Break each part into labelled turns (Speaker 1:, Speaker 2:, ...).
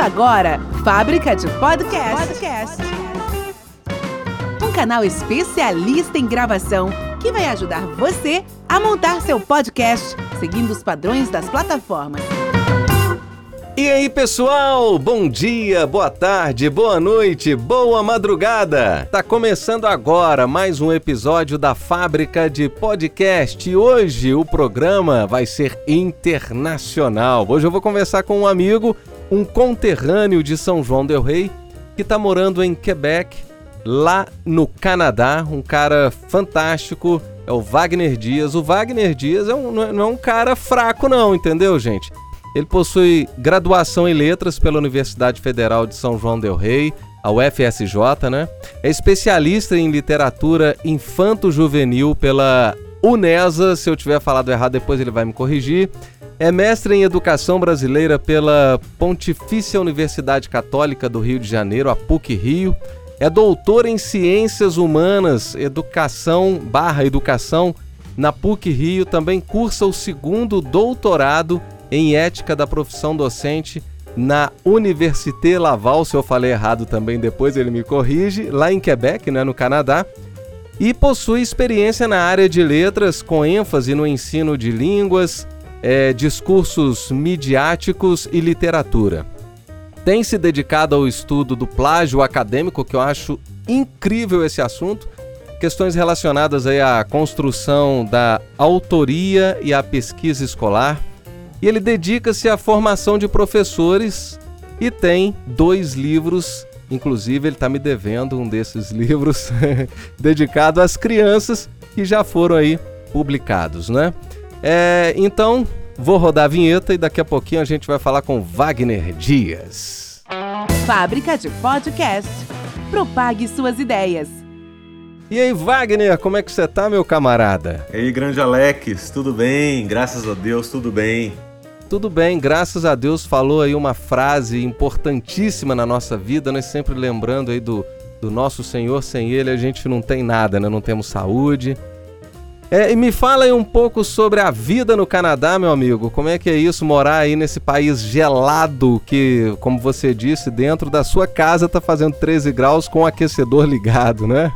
Speaker 1: Agora, Fábrica de Podcast. Podcast. Um canal especialista em gravação que vai ajudar você a montar seu podcast seguindo os padrões das plataformas.
Speaker 2: E aí, pessoal? Bom dia, boa tarde, boa noite, boa madrugada. Tá começando agora mais um episódio da Fábrica de Podcast. E hoje o programa vai ser internacional. Hoje eu vou conversar com um amigo, um conterrâneo de São João del Rei, que tá morando em Quebec, lá no Canadá, um cara fantástico, é o Wagner Dias. O Wagner Dias é um, não é um cara fraco não, entendeu, gente? Ele possui graduação em letras pela Universidade Federal de São João del Rei, a UFSJ, né? É especialista em literatura infanto-juvenil pela UNESA, se eu tiver falado errado depois ele vai me corrigir. É mestre em educação brasileira pela Pontifícia Universidade Católica do Rio de Janeiro, a PUC Rio. É doutor em ciências humanas, educação barra educação na PUC Rio. Também cursa o segundo doutorado em ética da profissão docente na Université Laval, se eu falei errado também depois ele me corrige, lá em Quebec, né, no Canadá, e possui experiência na área de letras com ênfase no ensino de línguas, é, discursos midiáticos e literatura. Tem se dedicado ao estudo do plágio acadêmico, que eu acho incrível esse assunto, questões relacionadas aí à construção da autoria e à pesquisa escolar, e ele dedica-se à formação de professores e tem dois livros, inclusive ele está me devendo um desses livros dedicado às crianças que já foram aí publicados, né? É, então vou rodar a vinheta e daqui a pouquinho a gente vai falar com Wagner Dias.
Speaker 1: Fábrica de Podcast. Propague suas ideias.
Speaker 2: E aí, Wagner, como é que você tá, meu camarada?
Speaker 3: E aí, grande Alex, tudo bem? Graças a Deus, tudo bem.
Speaker 2: Tudo bem, graças a Deus falou aí uma frase importantíssima na nossa vida, nós sempre lembrando aí do, do nosso Senhor, sem Ele a gente não tem nada, né? Não temos saúde. É, e me fala aí um pouco sobre a vida no Canadá, meu amigo. Como é que é isso, morar aí nesse país gelado que, como você disse, dentro da sua casa tá fazendo 13 graus com o aquecedor ligado, né?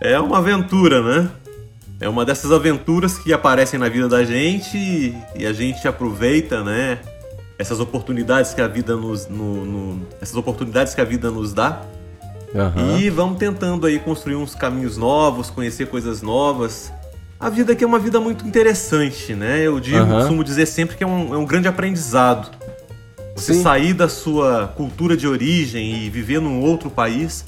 Speaker 3: É uma aventura, né? É uma dessas aventuras que aparecem na vida da gente e a gente aproveita, né? Essas oportunidades que a vida nos, no, no, essas oportunidades que a vida nos dá uhum. e vamos tentando aí construir uns caminhos novos, conhecer coisas novas. A vida aqui é uma vida muito interessante, né? Eu digo, uhum. costumo dizer sempre que é um, é um grande aprendizado. Você Sim. sair da sua cultura de origem e viver num outro país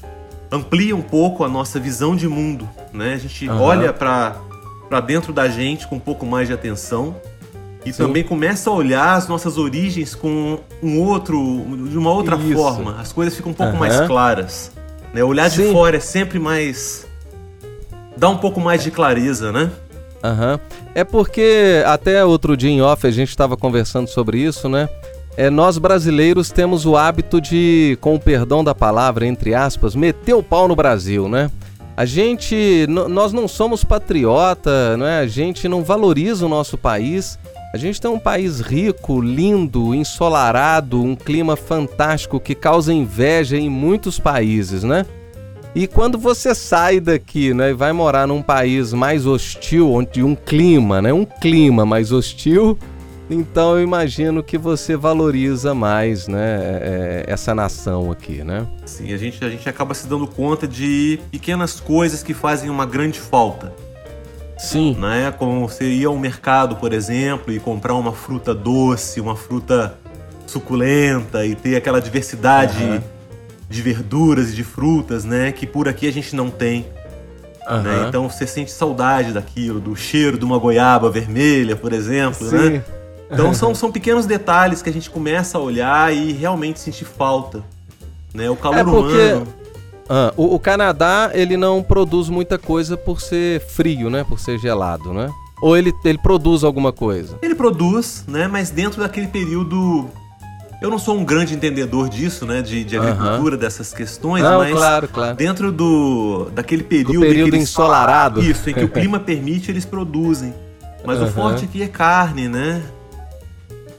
Speaker 3: amplia um pouco a nossa visão de mundo, né? A gente uhum. olha para dentro da gente com um pouco mais de atenção e Sim. também começa a olhar as nossas origens com um outro, de uma outra Isso. forma. As coisas ficam um pouco uhum. mais claras. Né? Olhar Sim. de fora é sempre mais dá um pouco mais de clareza, né?
Speaker 2: Uhum. É porque até outro dia em off a gente estava conversando sobre isso, né? É, nós brasileiros temos o hábito de, com o perdão da palavra, entre aspas, meter o pau no Brasil, né? A gente, nós não somos patriota, não é? A gente não valoriza o nosso país. A gente tem um país rico, lindo, ensolarado, um clima fantástico que causa inveja em muitos países, né? E quando você sai daqui, né, e vai morar num país mais hostil, onde um clima, né, um clima mais hostil, então eu imagino que você valoriza mais, né, é, essa nação aqui, né?
Speaker 3: Sim, a gente, a gente acaba se dando conta de pequenas coisas que fazem uma grande falta.
Speaker 2: Sim.
Speaker 3: Né? Como você ir ao mercado, por exemplo, e comprar uma fruta doce, uma fruta suculenta e ter aquela diversidade uhum. de verduras e de frutas, né? Que por aqui a gente não tem. Uhum. Né? Então você sente saudade daquilo, do cheiro de uma goiaba vermelha, por exemplo, né? Sim. né? Então são, são pequenos detalhes que a gente começa a olhar e realmente sentir falta. Né? O calor é porque... humano.
Speaker 2: Ah, o, o, Canadá, ele não produz muita coisa por ser frio, né? Por ser gelado, né? Ou ele, ele produz alguma coisa?
Speaker 3: Ele produz, né? Mas dentro daquele período... Eu não sou um grande entendedor disso, né? De, de agricultura, dessas questões, não, mas
Speaker 2: claro, claro.
Speaker 3: dentro do daquele período...
Speaker 2: Do período ensolarado.
Speaker 3: Isso, em que o clima permite, eles produzem. Mas uhum. o forte aqui é carne, né?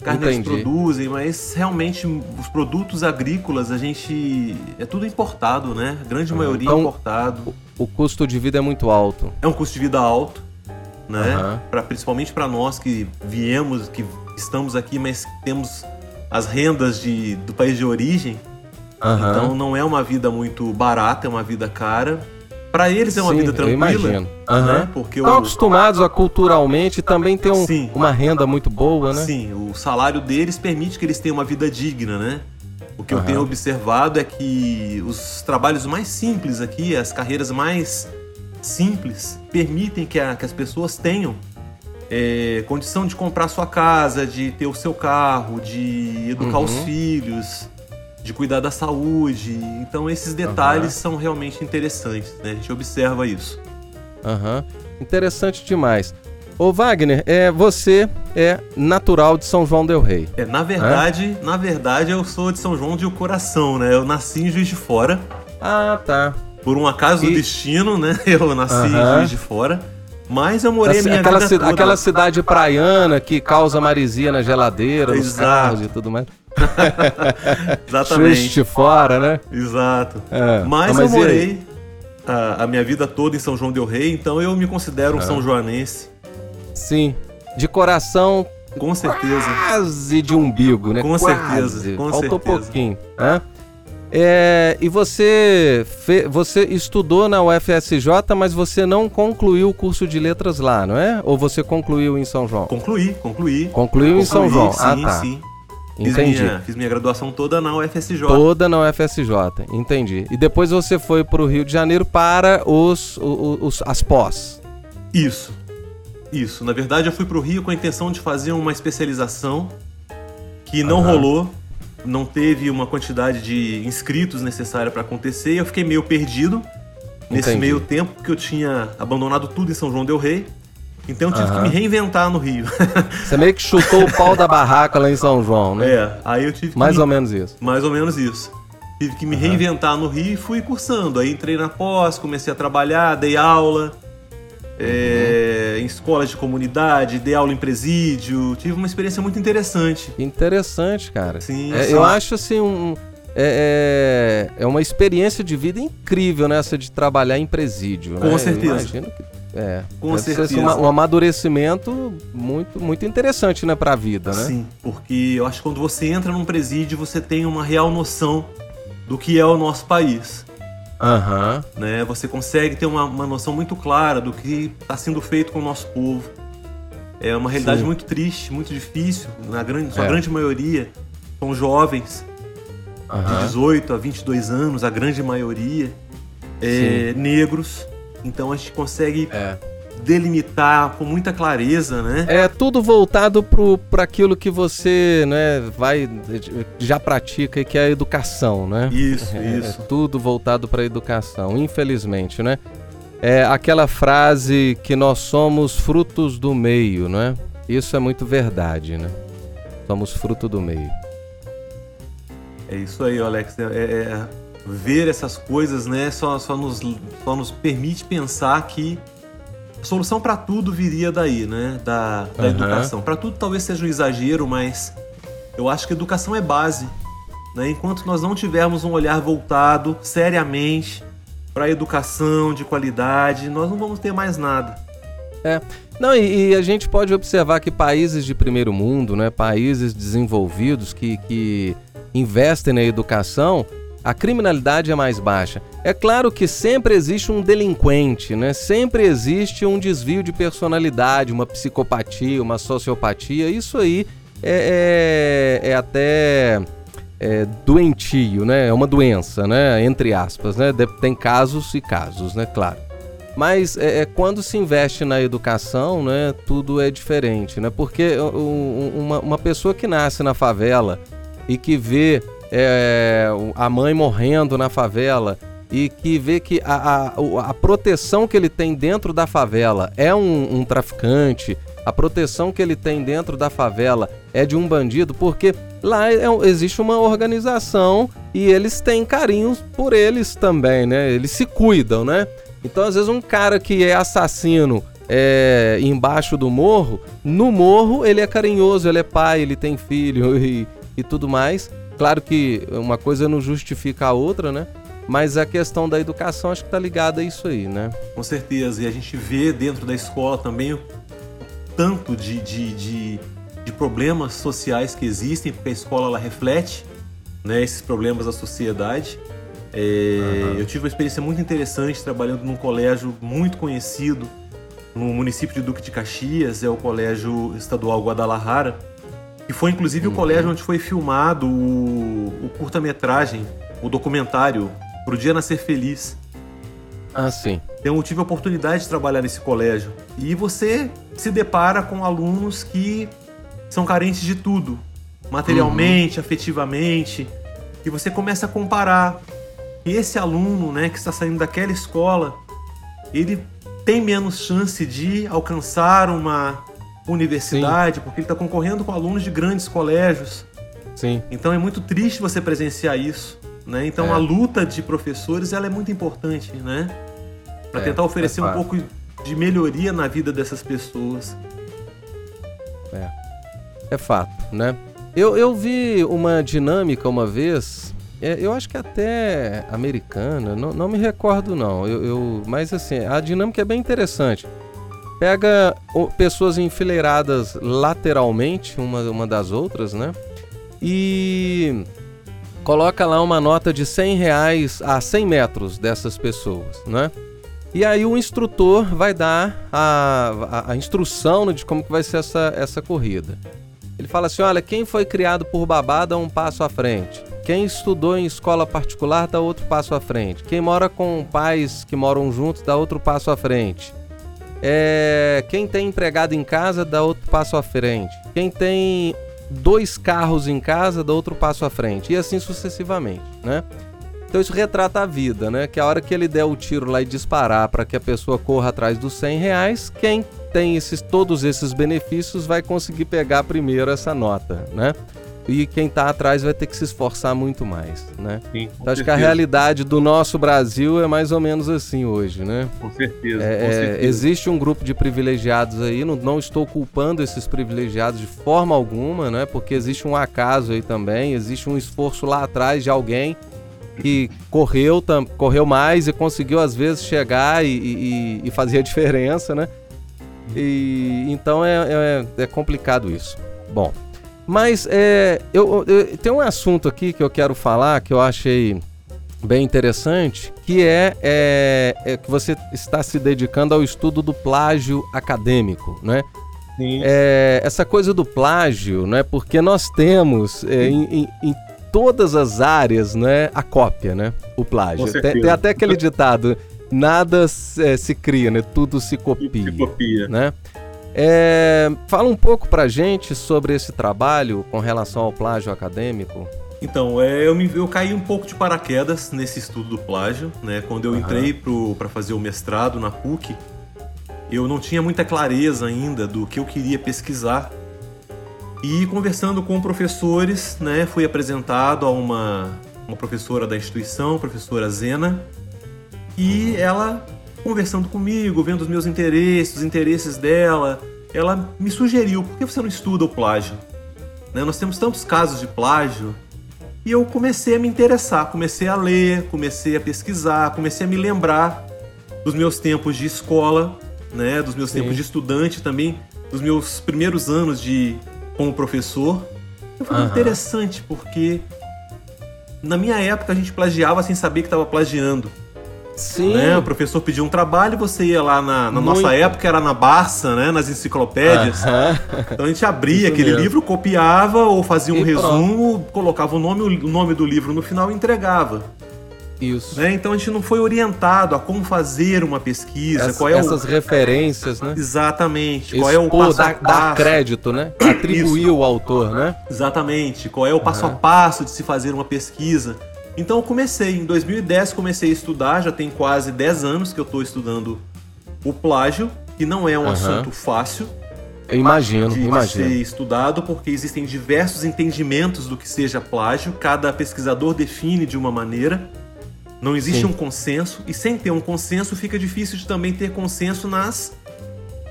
Speaker 3: Carne eles produzem, mas realmente os produtos agrícolas a gente. é tudo importado, né? A grande uhum. maioria então, importado.
Speaker 2: O, o, custo de vida é muito alto.
Speaker 3: É um custo de vida alto, né? Uhum. Pra, principalmente para nós que viemos, que estamos aqui, mas temos as rendas de, do país de origem. Uhum. Então não é uma vida muito barata, é uma vida cara. Para eles é uma Sim, vida tranquila. Eu imagino.
Speaker 2: Né? Porque Estão o... acostumados a culturalmente também ter um, uma renda muito boa, né?
Speaker 3: Sim, o salário deles permite que eles tenham uma vida digna, né? O que uhum. eu tenho observado é que os trabalhos mais simples aqui, as carreiras mais simples, permitem que, a, que as pessoas tenham é, condição de comprar sua casa, de ter o seu carro, de educar uhum. os filhos, de cuidar da saúde. Então esses detalhes uhum. são realmente interessantes, né? A gente observa isso.
Speaker 2: Aham. Uhum. Interessante demais. Ô Wagner, é, você é natural de São João del Rei.
Speaker 3: É, na verdade, é? na verdade eu sou de São João de Coração, né? Eu nasci em Juiz de Fora.
Speaker 2: Ah, tá.
Speaker 3: Por um acaso e... do destino, né? Eu nasci uhum. em Juiz de Fora. Mas eu morei a minha
Speaker 2: aquela
Speaker 3: vida.
Speaker 2: Aquela cidade praiana que causa marisia na geladeira, Exato. nos carros e tudo mais.
Speaker 3: Exatamente.
Speaker 2: de fora, né?
Speaker 3: Exato. É. Mas, mas, eu morei a, a, minha vida toda em São João del Rei, então eu me considero um é. São Joanense.
Speaker 2: Sim. De coração.
Speaker 3: Com certeza.
Speaker 2: Quase de umbigo, né?
Speaker 3: Com
Speaker 2: quase.
Speaker 3: certeza. Com
Speaker 2: Faltou
Speaker 3: certeza.
Speaker 2: pouquinho. Né? É, e você, fe, você estudou na UFSJ, mas você não concluiu o curso de letras lá, não é? Ou você concluiu em São João?
Speaker 3: Concluí, concluí.
Speaker 2: Concluiu
Speaker 3: concluí,
Speaker 2: em São João?
Speaker 3: Sim, ah, tá. sim.
Speaker 2: Entendi.
Speaker 3: Fiz minha, fiz minha graduação toda na UFSJ.
Speaker 2: Toda na UFSJ, entendi. E depois você foi para o Rio de Janeiro para os, os, os, as pós.
Speaker 3: Isso. Isso. Na verdade, eu fui para o Rio com a intenção de fazer uma especialização que não uhum. rolou não teve uma quantidade de inscritos necessária para acontecer e eu fiquei meio perdido nesse Entendi. meio tempo que eu tinha abandonado tudo em São João del Rei. Então eu tive uhum. que me reinventar no Rio.
Speaker 2: Você meio que chutou o pau da barraca lá em São João, né?
Speaker 3: É, aí eu tive que
Speaker 2: Mais
Speaker 3: me...
Speaker 2: ou menos isso.
Speaker 3: Mais ou menos isso. Tive que me uhum. reinventar no Rio e fui cursando. Aí entrei na pós, comecei a trabalhar, dei aula é, em escolas de comunidade, dei aula em presídio, tive uma experiência muito interessante.
Speaker 2: Interessante, cara. Sim. É, eu acho assim um é, é, é, uma experiência de vida incrível né, de trabalhar em presídio.
Speaker 3: Com
Speaker 2: né?
Speaker 3: certeza. Eu imagino que
Speaker 2: é, com certeza. Uma, um amadurecimento muito, muito interessante, né, para a vida, né?
Speaker 3: Sim, porque eu acho que quando você entra num presídio, você tem uma real noção do que é o nosso país.
Speaker 2: Uhum.
Speaker 3: Né? Você consegue ter uma, uma noção muito clara do que está sendo feito com o nosso povo. É uma realidade Sim. muito triste, muito difícil. Na grande, sua é. grande maioria são jovens uhum. de 18 a 22 anos, a grande maioria. É, negros. Então a gente consegue é delimitar com muita clareza, né?
Speaker 2: É tudo voltado para aquilo que você né, vai já pratica, que é a educação, né?
Speaker 3: Isso,
Speaker 2: é,
Speaker 3: isso.
Speaker 2: É tudo voltado para a educação, infelizmente, né? É aquela frase que nós somos frutos do meio, né? Isso é muito verdade, né? Somos fruto do meio.
Speaker 3: É isso aí, Alex. É, é, é ver essas coisas, né? Só, só, nos, só nos permite pensar que solução para tudo viria daí, né? Da, da uhum. educação. Para tudo talvez seja um exagero, mas eu acho que educação é base. Né? Enquanto nós não tivermos um olhar voltado seriamente para a educação de qualidade, nós não vamos ter mais nada.
Speaker 2: É. Não, e, e, a gente pode observar que países de primeiro mundo, né, países desenvolvidos que, que investem na educação, a criminalidade é mais baixa. É claro que sempre existe um delinquente, né? Sempre existe um desvio de personalidade, uma psicopatia, uma sociopatia. Isso aí é, é, é até é, doentio, né? É uma doença, né? Entre aspas, né? Tem casos e casos, né? Claro. Mas é, é, quando se investe na educação, né? Tudo é diferente, né? Porque um, uma, uma pessoa que nasce na favela e que vê é, a mãe morrendo na favela e que vê que a, a, a proteção que ele tem dentro da favela é um, um traficante, a proteção que ele tem dentro da favela é de um bandido, porque lá é, existe uma organização e eles têm carinhos por eles também, né? Eles se cuidam, né? Então, às vezes, um cara que é assassino é, embaixo do morro, no morro ele é carinhoso, ele é pai, ele tem filho e, e tudo mais. Claro que uma coisa não justifica a outra, né? Mas a questão da educação acho que está ligada a isso aí, né?
Speaker 3: Com certeza. E a gente vê dentro da escola também o tanto de, de, de, de problemas sociais que existem, porque a escola ela reflete né, esses problemas da sociedade. É, uhum. Eu tive uma experiência muito interessante trabalhando num colégio muito conhecido no município de Duque de Caxias, é o Colégio Estadual Guadalajara, que foi inclusive uhum. o colégio onde foi filmado o, o curta-metragem, o documentário Pro Dia Nascer Feliz.
Speaker 2: Ah, sim.
Speaker 3: Então eu tive a oportunidade de trabalhar nesse colégio. E você se depara com alunos que são carentes de tudo, materialmente, uhum. afetivamente, e você começa a comparar. E esse aluno, né, que está saindo daquela escola, ele tem menos chance de alcançar uma universidade, Sim. porque ele está concorrendo com alunos de grandes colégios.
Speaker 2: Sim.
Speaker 3: Então é muito triste você presenciar isso. Né? Então é. a luta de professores ela é muito importante, né? Para é, tentar oferecer é um pouco de melhoria na vida dessas pessoas.
Speaker 2: É, é fato, né? Eu, eu vi uma dinâmica uma vez é, eu acho que até americana, não, não me recordo não. Eu, eu, mas assim, a dinâmica é bem interessante. Pega pessoas enfileiradas lateralmente, uma, uma das outras, né? E coloca lá uma nota de 100 reais a 100 metros dessas pessoas, né? E aí o instrutor vai dar a, a, a instrução de como que vai ser essa, essa corrida. Ele fala assim, olha, quem foi criado por babá dá um passo à frente. Quem estudou em escola particular dá outro passo à frente. Quem mora com pais que moram juntos dá outro passo à frente. É, quem tem empregado em casa dá outro passo à frente. Quem tem dois carros em casa dá outro passo à frente. E assim sucessivamente, né? Então isso retrata a vida, né? Que a hora que ele der o tiro lá e disparar para que a pessoa corra atrás dos 100 reais, quem tem esses, todos esses benefícios vai conseguir pegar primeiro essa nota, né? E quem está atrás vai ter que se esforçar muito mais, né?
Speaker 3: Sim,
Speaker 2: então, acho que a realidade do nosso Brasil é mais ou menos assim hoje, né?
Speaker 3: Com certeza,
Speaker 2: é,
Speaker 3: com certeza.
Speaker 2: É, existe um grupo de privilegiados aí, não, não estou culpando esses privilegiados de forma alguma, né? Porque existe um acaso aí também, existe um esforço lá atrás de alguém que correu, correu mais e conseguiu às vezes chegar e, e, e fazer a diferença, né? E, então é, é, é complicado isso. Bom, mas é, eu, eu, tem um assunto aqui que eu quero falar que eu achei bem interessante, que é, é, é, que você está se dedicando ao estudo do plágio acadêmico, né?
Speaker 3: Sim.
Speaker 2: É, essa coisa do plágio, né? Porque nós temos é, em, em, em, todas as áreas, né, a cópia, né? O plágio. Tem, tem, até aquele ditado: nada é, se cria, né? Tudo se copia. Tudo se copia. Né? É, fala um pouco pra gente sobre esse trabalho com relação ao plágio acadêmico.
Speaker 3: Então, é, eu, me, eu caí um pouco de paraquedas nesse estudo do plágio, né? Quando eu uhum. entrei para fazer o mestrado na PUC, eu não tinha muita clareza ainda do que eu queria pesquisar. E conversando com professores, né, fui apresentado a uma, uma professora da instituição, professora Zena, e ela conversando comigo, vendo os meus interesses, os interesses dela, ela me sugeriu: por que você não estuda o plágio? Né? Nós temos tantos casos de plágio. E eu comecei a me interessar, comecei a ler, comecei a pesquisar, comecei a me lembrar dos meus tempos de escola, né, dos meus Sim. tempos de estudante também, dos meus primeiros anos de como professor. Eu falei, uhum. interessante, porque na minha época a gente plagiava sem saber que estava plagiando.
Speaker 2: Sim.
Speaker 3: Né? O professor pediu um trabalho, você ia lá na, na nossa época, era na Barça, né? Nas enciclopédias. Uh -huh. Então a gente abria aquele mesmo. livro, copiava ou fazia um e resumo, pronto. colocava o nome, o nome do livro no final e entregava.
Speaker 2: Isso.
Speaker 3: Né? Então a gente não foi orientado a como fazer uma pesquisa, Essa, qual é
Speaker 2: essas o... referências, né?
Speaker 3: Exatamente. Qual é o passo
Speaker 2: a passo. Dar crédito, né? Atribuir o autor, né?
Speaker 3: Exatamente. Qual é o passo uhum. a passo de se fazer uma pesquisa. Então eu comecei, em 2010 comecei a estudar, já tem quase 10 anos que eu estou estudando o plágio, que não é um uhum. assunto fácil.
Speaker 2: Eu imagino,
Speaker 3: de
Speaker 2: imagino.
Speaker 3: ser estudado, porque existem diversos entendimentos do que seja plágio, cada pesquisador define de uma maneira. Não existe Sim. um consenso, e sem ter um consenso fica difícil de também ter consenso nas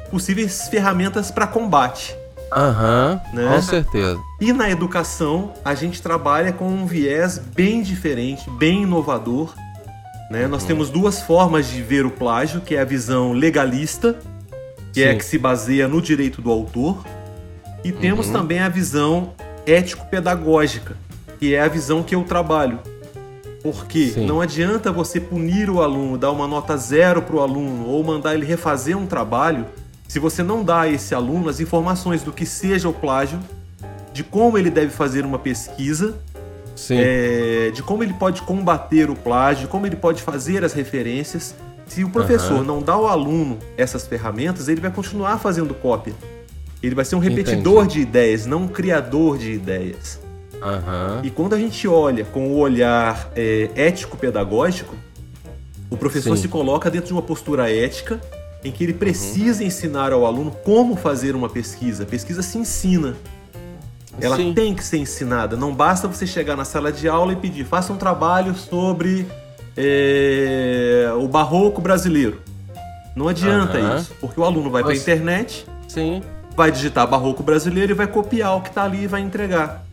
Speaker 3: possíveis ferramentas para combate.
Speaker 2: Aham,
Speaker 3: Né?
Speaker 2: com certeza.
Speaker 3: E na educação, a gente trabalha com um viés bem diferente, bem inovador. Né? Nós temos duas formas de ver o plágio, que é a visão legalista, que é a
Speaker 2: Sim.
Speaker 3: que se baseia no direito do autor, e temos também a visão ético-pedagógica, que é a visão que eu trabalho. Porque
Speaker 2: Sim.
Speaker 3: não adianta você punir o aluno, dar uma nota zero para o aluno ou mandar ele refazer um trabalho, se você não dá a esse aluno as informações do que seja o plágio, de como ele deve fazer uma pesquisa, é, de como ele pode combater o plágio, como ele pode fazer as referências. Se o professor
Speaker 2: Aham.
Speaker 3: não dá ao aluno essas ferramentas, ele vai continuar fazendo cópia. Ele vai ser um repetidor de ideias, não um criador de ideias.
Speaker 2: Aham.
Speaker 3: E quando a gente olha com o olhar é, ético-pedagógico, o professor
Speaker 2: Sim.
Speaker 3: se coloca dentro de uma postura ética em que ele precisa ensinar ao aluno como fazer uma pesquisa. A pesquisa se ensina. Ela
Speaker 2: Sim.
Speaker 3: tem que ser ensinada. Não basta você chegar na sala de aula e pedir, faça um trabalho sobre é, o barroco brasileiro. Não adianta
Speaker 2: Aham.
Speaker 3: isso, porque o aluno vai para a internet,
Speaker 2: Sim.
Speaker 3: vai digitar barroco brasileiro e vai copiar o que está ali e vai entregar.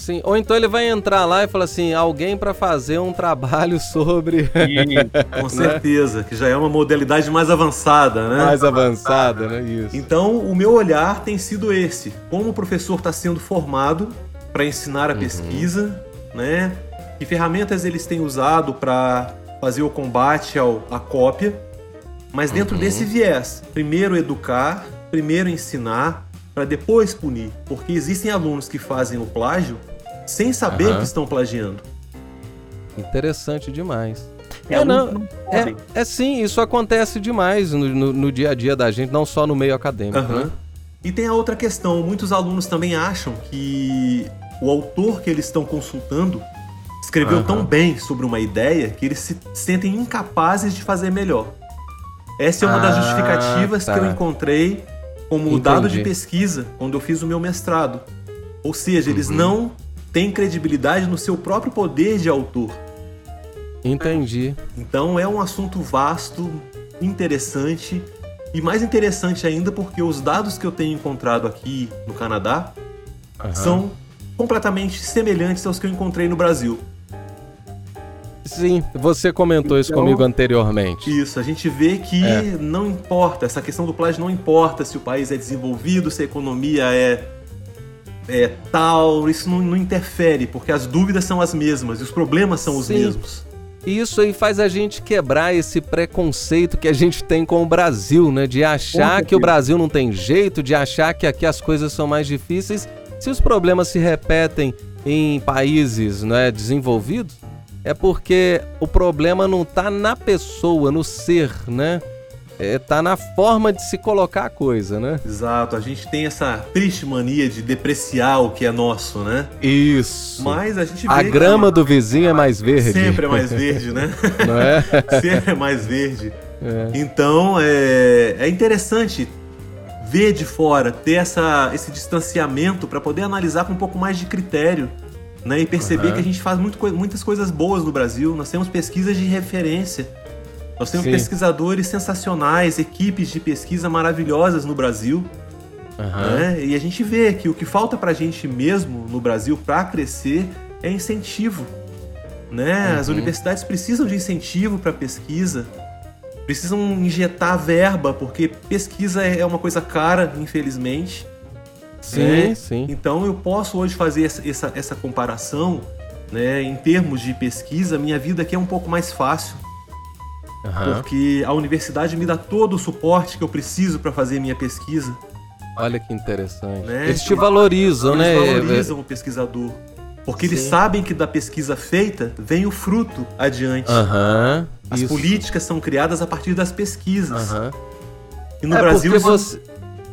Speaker 2: Sim. Ou então ele vai entrar lá e falar assim: alguém para fazer um trabalho sobre.
Speaker 3: Com certeza, que já é uma modalidade mais avançada, né?
Speaker 2: mais avançada, né? Isso.
Speaker 3: Então, o meu olhar tem sido esse: como o professor está sendo formado para ensinar a pesquisa, né? Que ferramentas eles têm usado para fazer o combate ao, à cópia, mas dentro desse viés: primeiro educar, primeiro ensinar, para depois punir, porque existem alunos que fazem o plágio sem saber
Speaker 2: Aham.
Speaker 3: que estão plagiando.
Speaker 2: Interessante demais.
Speaker 3: É,
Speaker 2: É, não, é, é sim, isso acontece demais no, no- no dia a dia da gente, não só no meio acadêmico,
Speaker 3: Aham.
Speaker 2: né?
Speaker 3: E tem a outra questão: muitos alunos também acham que o autor que eles estão consultando escreveu
Speaker 2: Aham.
Speaker 3: tão bem sobre uma ideia que eles se sentem incapazes de fazer melhor. Essa é uma das
Speaker 2: Ah,
Speaker 3: justificativas
Speaker 2: tá.
Speaker 3: que eu encontrei como
Speaker 2: Entendi.
Speaker 3: dado de pesquisa quando eu fiz o meu mestrado. Ou seja, eles
Speaker 2: Uhum.
Speaker 3: não têm credibilidade no seu próprio poder de autor.
Speaker 2: Entendi.
Speaker 3: Então é um assunto vasto, interessante e mais interessante ainda porque os dados que eu tenho encontrado aqui no Canadá
Speaker 2: Aham.
Speaker 3: são completamente semelhantes aos que eu encontrei no Brasil.
Speaker 2: Sim, você comentou isso
Speaker 3: Então-
Speaker 2: comigo anteriormente.
Speaker 3: Isso, a gente vê que
Speaker 2: É.
Speaker 3: não importa, essa questão do plágio não importa se o país é desenvolvido, se a economia é, é tal, isso não, não interfere, porque as dúvidas são as mesmas e os problemas são os
Speaker 2: Sim.
Speaker 3: mesmos.
Speaker 2: E isso aí faz a gente quebrar esse preconceito que a gente tem com o Brasil, né? De achar que o Brasil não tem jeito, de achar que aqui as coisas são mais difíceis. Se os problemas se repetem em países né, desenvolvidos, é porque o problema não tá na pessoa, no ser, né? É, tá na forma de se colocar a coisa, né?
Speaker 3: Exato, a gente tem essa triste mania de depreciar o que é nosso, né?
Speaker 2: Isso.
Speaker 3: Mas a gente vê
Speaker 2: a
Speaker 3: que
Speaker 2: grama do vizinho é mais verde.
Speaker 3: sempre é mais verde, né?
Speaker 2: Não é?
Speaker 3: sempre é mais verde.
Speaker 2: É.
Speaker 3: Então é, é interessante ver de fora, ter essa, esse distanciamento para poder analisar com um pouco mais de critério. Né, e perceber
Speaker 2: Aham.
Speaker 3: que a gente faz muito muitas coisas boas no Brasil. Nós temos pesquisas de referência. Nós temos
Speaker 2: Sim.
Speaker 3: pesquisadores sensacionais, equipes de pesquisa maravilhosas no Brasil.
Speaker 2: Aham.
Speaker 3: né? E a gente vê que o que falta pra gente mesmo no Brasil para crescer é incentivo. Né? As
Speaker 2: Uhum.
Speaker 3: universidades precisam de incentivo para pesquisa, precisam injetar verba, porque pesquisa é uma coisa cara, infelizmente.
Speaker 2: Sim,
Speaker 3: né?
Speaker 2: sim.
Speaker 3: Então eu posso hoje fazer essa, essa, essa comparação. Né? Em termos de pesquisa, minha vida aqui é um pouco mais fácil,
Speaker 2: Aham.
Speaker 3: porque a universidade me dá todo o suporte que eu preciso para fazer minha pesquisa.
Speaker 2: Olha que interessante.
Speaker 3: Né?
Speaker 2: Eles te valorizam,
Speaker 3: Eles
Speaker 2: né?
Speaker 3: valorizam o pesquisador. Porque eles
Speaker 2: Sim.
Speaker 3: sabem que da pesquisa feita vem o fruto adiante.
Speaker 2: Aham.
Speaker 3: As
Speaker 2: isso.
Speaker 3: políticas são criadas a partir das pesquisas.
Speaker 2: Aham.
Speaker 3: E no
Speaker 2: é
Speaker 3: Brasil
Speaker 2: você...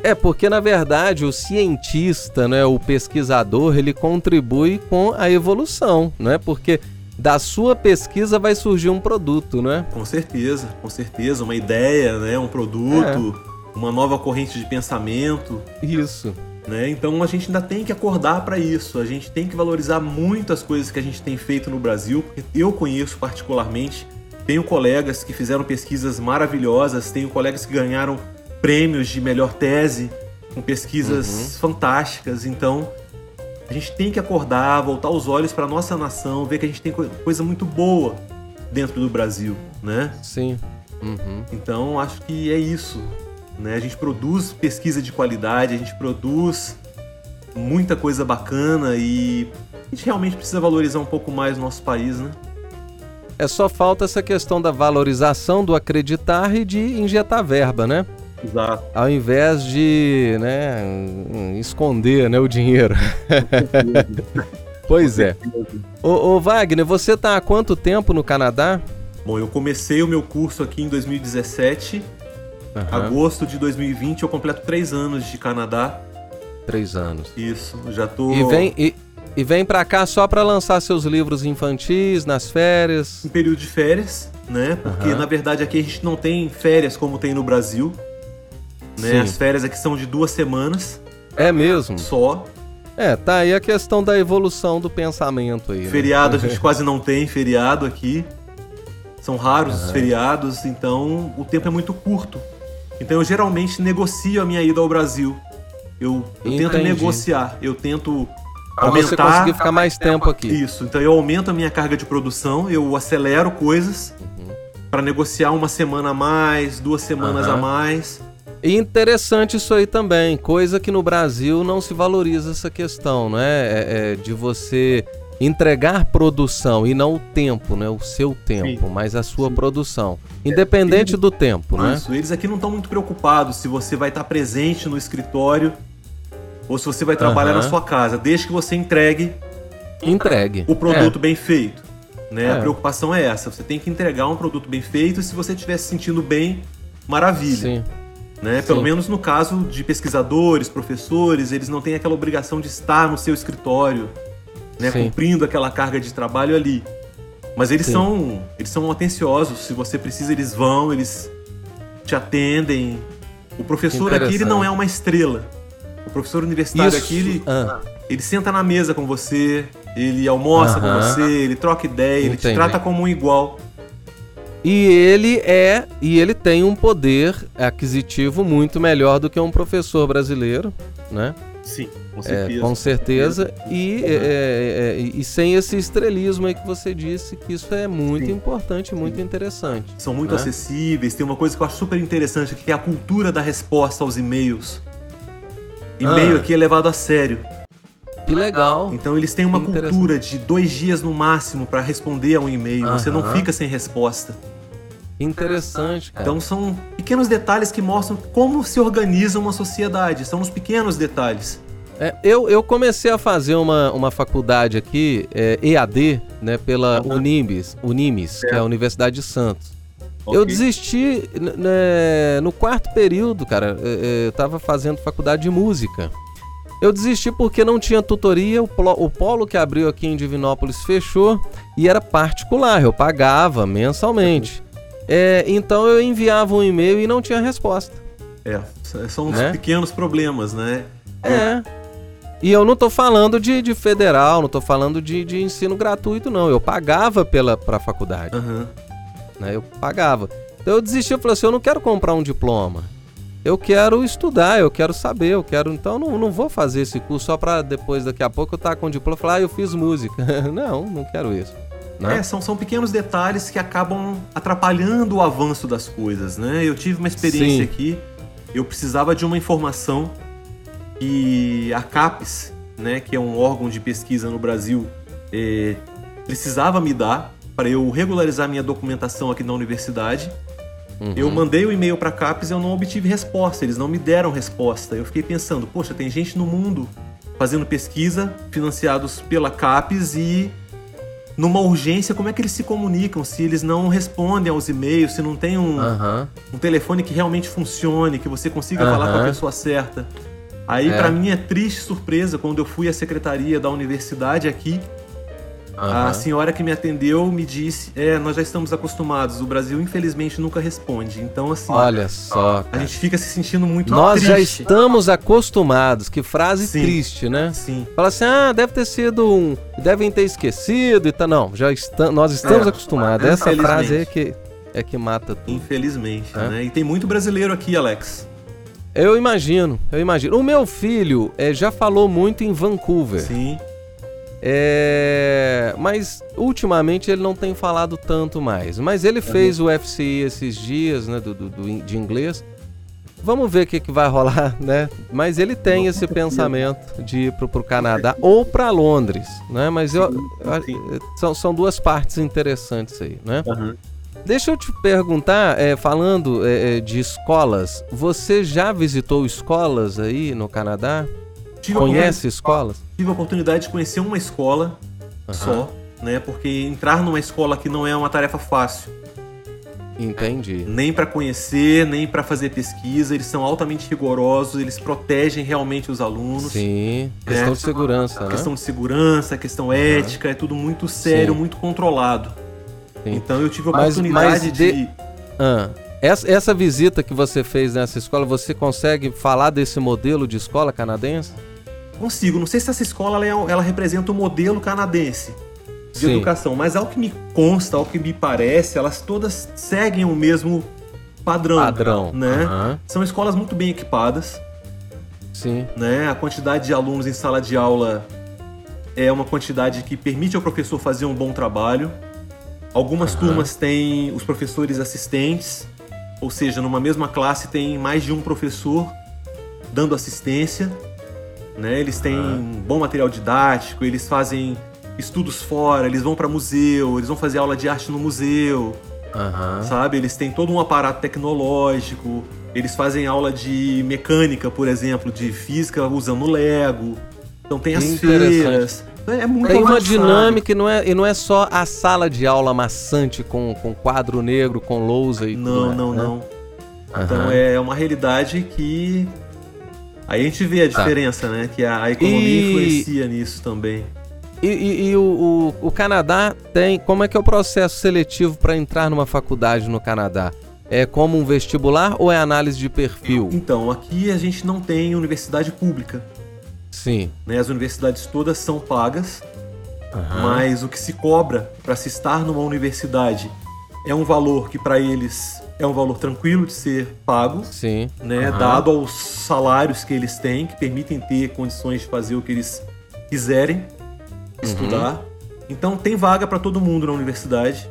Speaker 2: É porque na verdade o cientista, né, o pesquisador, ele contribui com a evolução, né? Porque da sua pesquisa vai surgir um produto, né?
Speaker 3: com certeza, com certeza, uma ideia, né, um produto,
Speaker 2: É.
Speaker 3: uma nova corrente de pensamento,
Speaker 2: Isso.
Speaker 3: né? Então a gente ainda tem que acordar para isso. A gente tem que valorizar muito as coisas que a gente tem feito no Brasil, porque eu conheço particularmente, tenho colegas que fizeram pesquisas maravilhosas, tenho colegas que ganharam prêmios de melhor tese, com pesquisas uhum. fantásticas. Então, a gente tem que acordar, voltar os olhos para nossa nação, ver que a gente tem coisa muito boa dentro do Brasil, né?
Speaker 2: Sim.
Speaker 3: Uhum. Então, acho que é isso. Né? A gente produz pesquisa de qualidade, a gente produz muita coisa bacana e a gente realmente precisa valorizar um pouco mais o nosso país, né?
Speaker 2: É só falta essa questão da valorização, do acreditar e de injetar verba, né?
Speaker 3: Exato.
Speaker 2: Ao invés de né, esconder né, o dinheiro. pois é. Ô, ô, Wagner, você está há quanto tempo no Canadá?
Speaker 3: Bom, eu comecei o meu curso aqui em 2017. Uhum. Agosto de 2020 eu completo três anos de Canadá.
Speaker 2: Três anos.
Speaker 3: Isso, já tô.
Speaker 2: E vem, e, e vem pra cá só para lançar seus livros infantis nas férias?
Speaker 3: Em período de férias, né? Porque uhum. na verdade aqui a gente não tem férias como tem no Brasil. Né? As férias aqui são de duas semanas.
Speaker 2: É mesmo?
Speaker 3: Só.
Speaker 2: É, tá aí a questão da evolução do pensamento aí. Né?
Speaker 3: Feriado a gente quase não tem feriado aqui. São raros uhum. os feriados, então o tempo é muito curto. Então eu geralmente negocio a minha ida ao Brasil. Eu, eu tento negociar, eu tento
Speaker 2: pra aumentar. Você conseguir ficar mais tempo aqui.
Speaker 3: Isso, então eu aumento a minha carga de produção, eu acelero coisas uhum. para negociar uma semana a mais, duas semanas uhum. a mais.
Speaker 2: E interessante isso aí também, coisa que no Brasil não se valoriza essa questão, né? É, é de você entregar produção e não o tempo, né? O seu tempo, Sim. mas a sua Sim. produção. Independente do tempo, né?
Speaker 3: Isso, eles aqui não estão muito preocupados se você vai estar presente no escritório ou se você vai trabalhar na sua casa, desde que você entregue
Speaker 2: entregue
Speaker 3: o produto é. bem feito. Né? É. A preocupação é essa, você tem que entregar um produto bem feito e se você estiver se sentindo bem, maravilha. Sim. Né? Pelo menos no caso de pesquisadores, professores, eles não têm aquela obrigação de estar no seu escritório, né? cumprindo aquela carga de trabalho ali. Mas eles são eles são atenciosos. Se você precisa, eles vão, eles te atendem. O professor aqui ele não é uma estrela. O professor universitário Isso. aqui ele, ah. ele senta na mesa com você, ele almoça uh -huh. com você, ele troca ideia, Entendi. ele te trata como um igual.
Speaker 2: E ele é e ele tem um poder aquisitivo muito melhor do que um professor brasileiro, né?
Speaker 3: Sim, com certeza.
Speaker 2: É, com certeza. E, é, é, é, e sem esse estrelismo aí que você disse, que isso é muito Sim. importante, muito interessante.
Speaker 3: São muito né? acessíveis. Tem uma coisa que eu acho super interessante, que é a cultura da resposta aos e-mails. E-mail ah. aqui é levado a sério.
Speaker 2: Que legal.
Speaker 3: Então eles têm uma cultura de dois dias no máximo para responder a um e-mail. Você não fica sem resposta.
Speaker 2: Interessante. Cara.
Speaker 3: Então são pequenos detalhes que mostram como se organiza uma sociedade. São os pequenos detalhes.
Speaker 2: É, eu, eu comecei a fazer uma, uma faculdade aqui, é, EAD, né, pela uhum. Unimes, Unimes, é. que é a Universidade de Santos. Okay. Eu desisti né, no quarto período, cara. É, é, eu estava fazendo faculdade de música. Eu desisti porque não tinha tutoria, o polo, o polo que abriu aqui em Divinópolis fechou e era particular, eu pagava mensalmente. É, então eu enviava um e-mail e não tinha resposta.
Speaker 3: É, são os né? pequenos problemas, né?
Speaker 2: É. E eu não tô falando de, de federal, não tô falando de, de ensino gratuito, não. Eu pagava pela, pra faculdade. Uhum. Né? Eu pagava. Então eu desisti, eu falei assim, eu não quero comprar um diploma eu quero estudar, eu quero saber, eu quero. Então não, não vou fazer esse curso só para depois, daqui a pouco, eu estar tá com o diploma e falar, ah, eu fiz música. não, não quero isso. Né?
Speaker 3: É, são, são pequenos detalhes que acabam atrapalhando o avanço das coisas, né? Eu tive uma experiência Sim. aqui, eu precisava de uma informação que a CAPES, né, que é um órgão de pesquisa no Brasil, é, precisava me dar para eu regularizar minha documentação aqui na universidade Uhum. Eu mandei o um e-mail para a CAPES e eu não obtive resposta, eles não me deram resposta. Eu fiquei pensando, poxa, tem gente no mundo fazendo pesquisa, financiados pela CAPES e numa urgência, como é que eles se comunicam? Se eles não respondem aos e-mails, se não tem um, uhum. um telefone que realmente funcione, que você consiga uhum. falar com a pessoa certa. Aí, é. para mim, é triste surpresa quando eu fui à secretaria da universidade aqui. A senhora que me atendeu me disse: É, nós já estamos acostumados. O Brasil, infelizmente, nunca responde. Então, assim.
Speaker 2: Olha só.
Speaker 3: A gente fica se sentindo muito
Speaker 2: Nós
Speaker 3: triste.
Speaker 2: já estamos acostumados. Que frase Sim. triste, né?
Speaker 3: Sim.
Speaker 2: Fala assim: ah, deve ter sido um. Devem ter esquecido e tal. Não, já está, nós estamos é, acostumados. Essa frase é que, é que mata tudo.
Speaker 3: Infelizmente, é? né? E tem muito brasileiro aqui, Alex.
Speaker 2: Eu imagino, eu imagino. O meu filho é, já falou muito em Vancouver.
Speaker 3: Sim.
Speaker 2: É, mas ultimamente ele não tem falado tanto mais. Mas ele fez o FCI esses dias, né, do, do- do- de inglês. Vamos ver o que, que vai rolar, né? Mas ele tem esse pensamento de ir pro, pro Canadá ou para Londres, né? Mas eu, eu- são, são duas partes interessantes aí, né?
Speaker 3: Aham.
Speaker 2: Deixa eu te perguntar, é, falando é, é, de escolas, você já visitou escolas aí no Canadá?
Speaker 3: Tive a
Speaker 2: Conhece escolas?
Speaker 3: tive a oportunidade de conhecer uma escola só, né? Porque entrar numa escola aqui não é uma tarefa fácil,
Speaker 2: Entendi.
Speaker 3: nem para conhecer, nem para fazer pesquisa. Eles são altamente rigorosos, eles protegem realmente os alunos.
Speaker 2: Sim, questão
Speaker 3: É.
Speaker 2: de segurança, né?
Speaker 3: Questão de segurança, questão ética, é tudo muito sério,
Speaker 2: Sim.
Speaker 3: muito controlado.
Speaker 2: Sim.
Speaker 3: Então eu tive a
Speaker 2: Mas-
Speaker 3: oportunidade
Speaker 2: mas de-
Speaker 3: de.
Speaker 2: Ah, essa, essa visita que você fez nessa escola, você consegue falar desse modelo de escola canadense?
Speaker 3: Consigo, não sei se essa escola ela, é- ela representa o modelo canadense de
Speaker 2: Sim.
Speaker 3: educação, mas ao que me consta, ao que me parece, elas todas seguem o mesmo padrão.
Speaker 2: Padrão.
Speaker 3: Né?
Speaker 2: Aham,
Speaker 3: São escolas muito bem equipadas,
Speaker 2: Sim.
Speaker 3: né? A quantidade de alunos em sala de aula é uma quantidade que permite ao professor fazer um bom trabalho. Algumas
Speaker 2: Aham.
Speaker 3: turmas têm os professores assistentes, ou seja, numa mesma classe tem mais de um professor dando assistência. Né? Eles têm bom material didático, eles fazem estudos fora, eles vão para museu, eles vão fazer aula de arte no museu,
Speaker 2: Aham.
Speaker 3: sabe? Eles têm todo um aparato tecnológico, eles fazem aula de mecânica, por exemplo, de física usando Lego. Então tem
Speaker 2: Que
Speaker 3: as feiras. É muito
Speaker 2: Tem uma dinâmica e não, é, e não é só a sala de aula maçante com, com quadro negro, com lousa e tudo
Speaker 3: Não,
Speaker 2: mais,
Speaker 3: não,
Speaker 2: né?
Speaker 3: não. Então
Speaker 2: Aham.
Speaker 3: é uma realidade que. Aí a gente vê a
Speaker 2: Tá.
Speaker 3: diferença, né? Que a, a economia
Speaker 2: E-
Speaker 3: influencia nisso também.
Speaker 2: E, e- e o, o- o Canadá tem. Como é que é o processo seletivo para entrar numa faculdade no Canadá? É como um vestibular ou é análise de perfil?
Speaker 3: Então, aqui a gente não tem universidade pública.
Speaker 2: Sim.
Speaker 3: Né? As universidades todas são pagas,
Speaker 2: Aham.
Speaker 3: mas o que se cobra para se estar numa universidade é um valor que para eles é um valor tranquilo de ser pago,
Speaker 2: Sim.
Speaker 3: né?
Speaker 2: Aham.
Speaker 3: Dado aos salários que eles têm, que permitem ter condições de fazer o que eles quiserem estudar. Então tem vaga para todo mundo na universidade,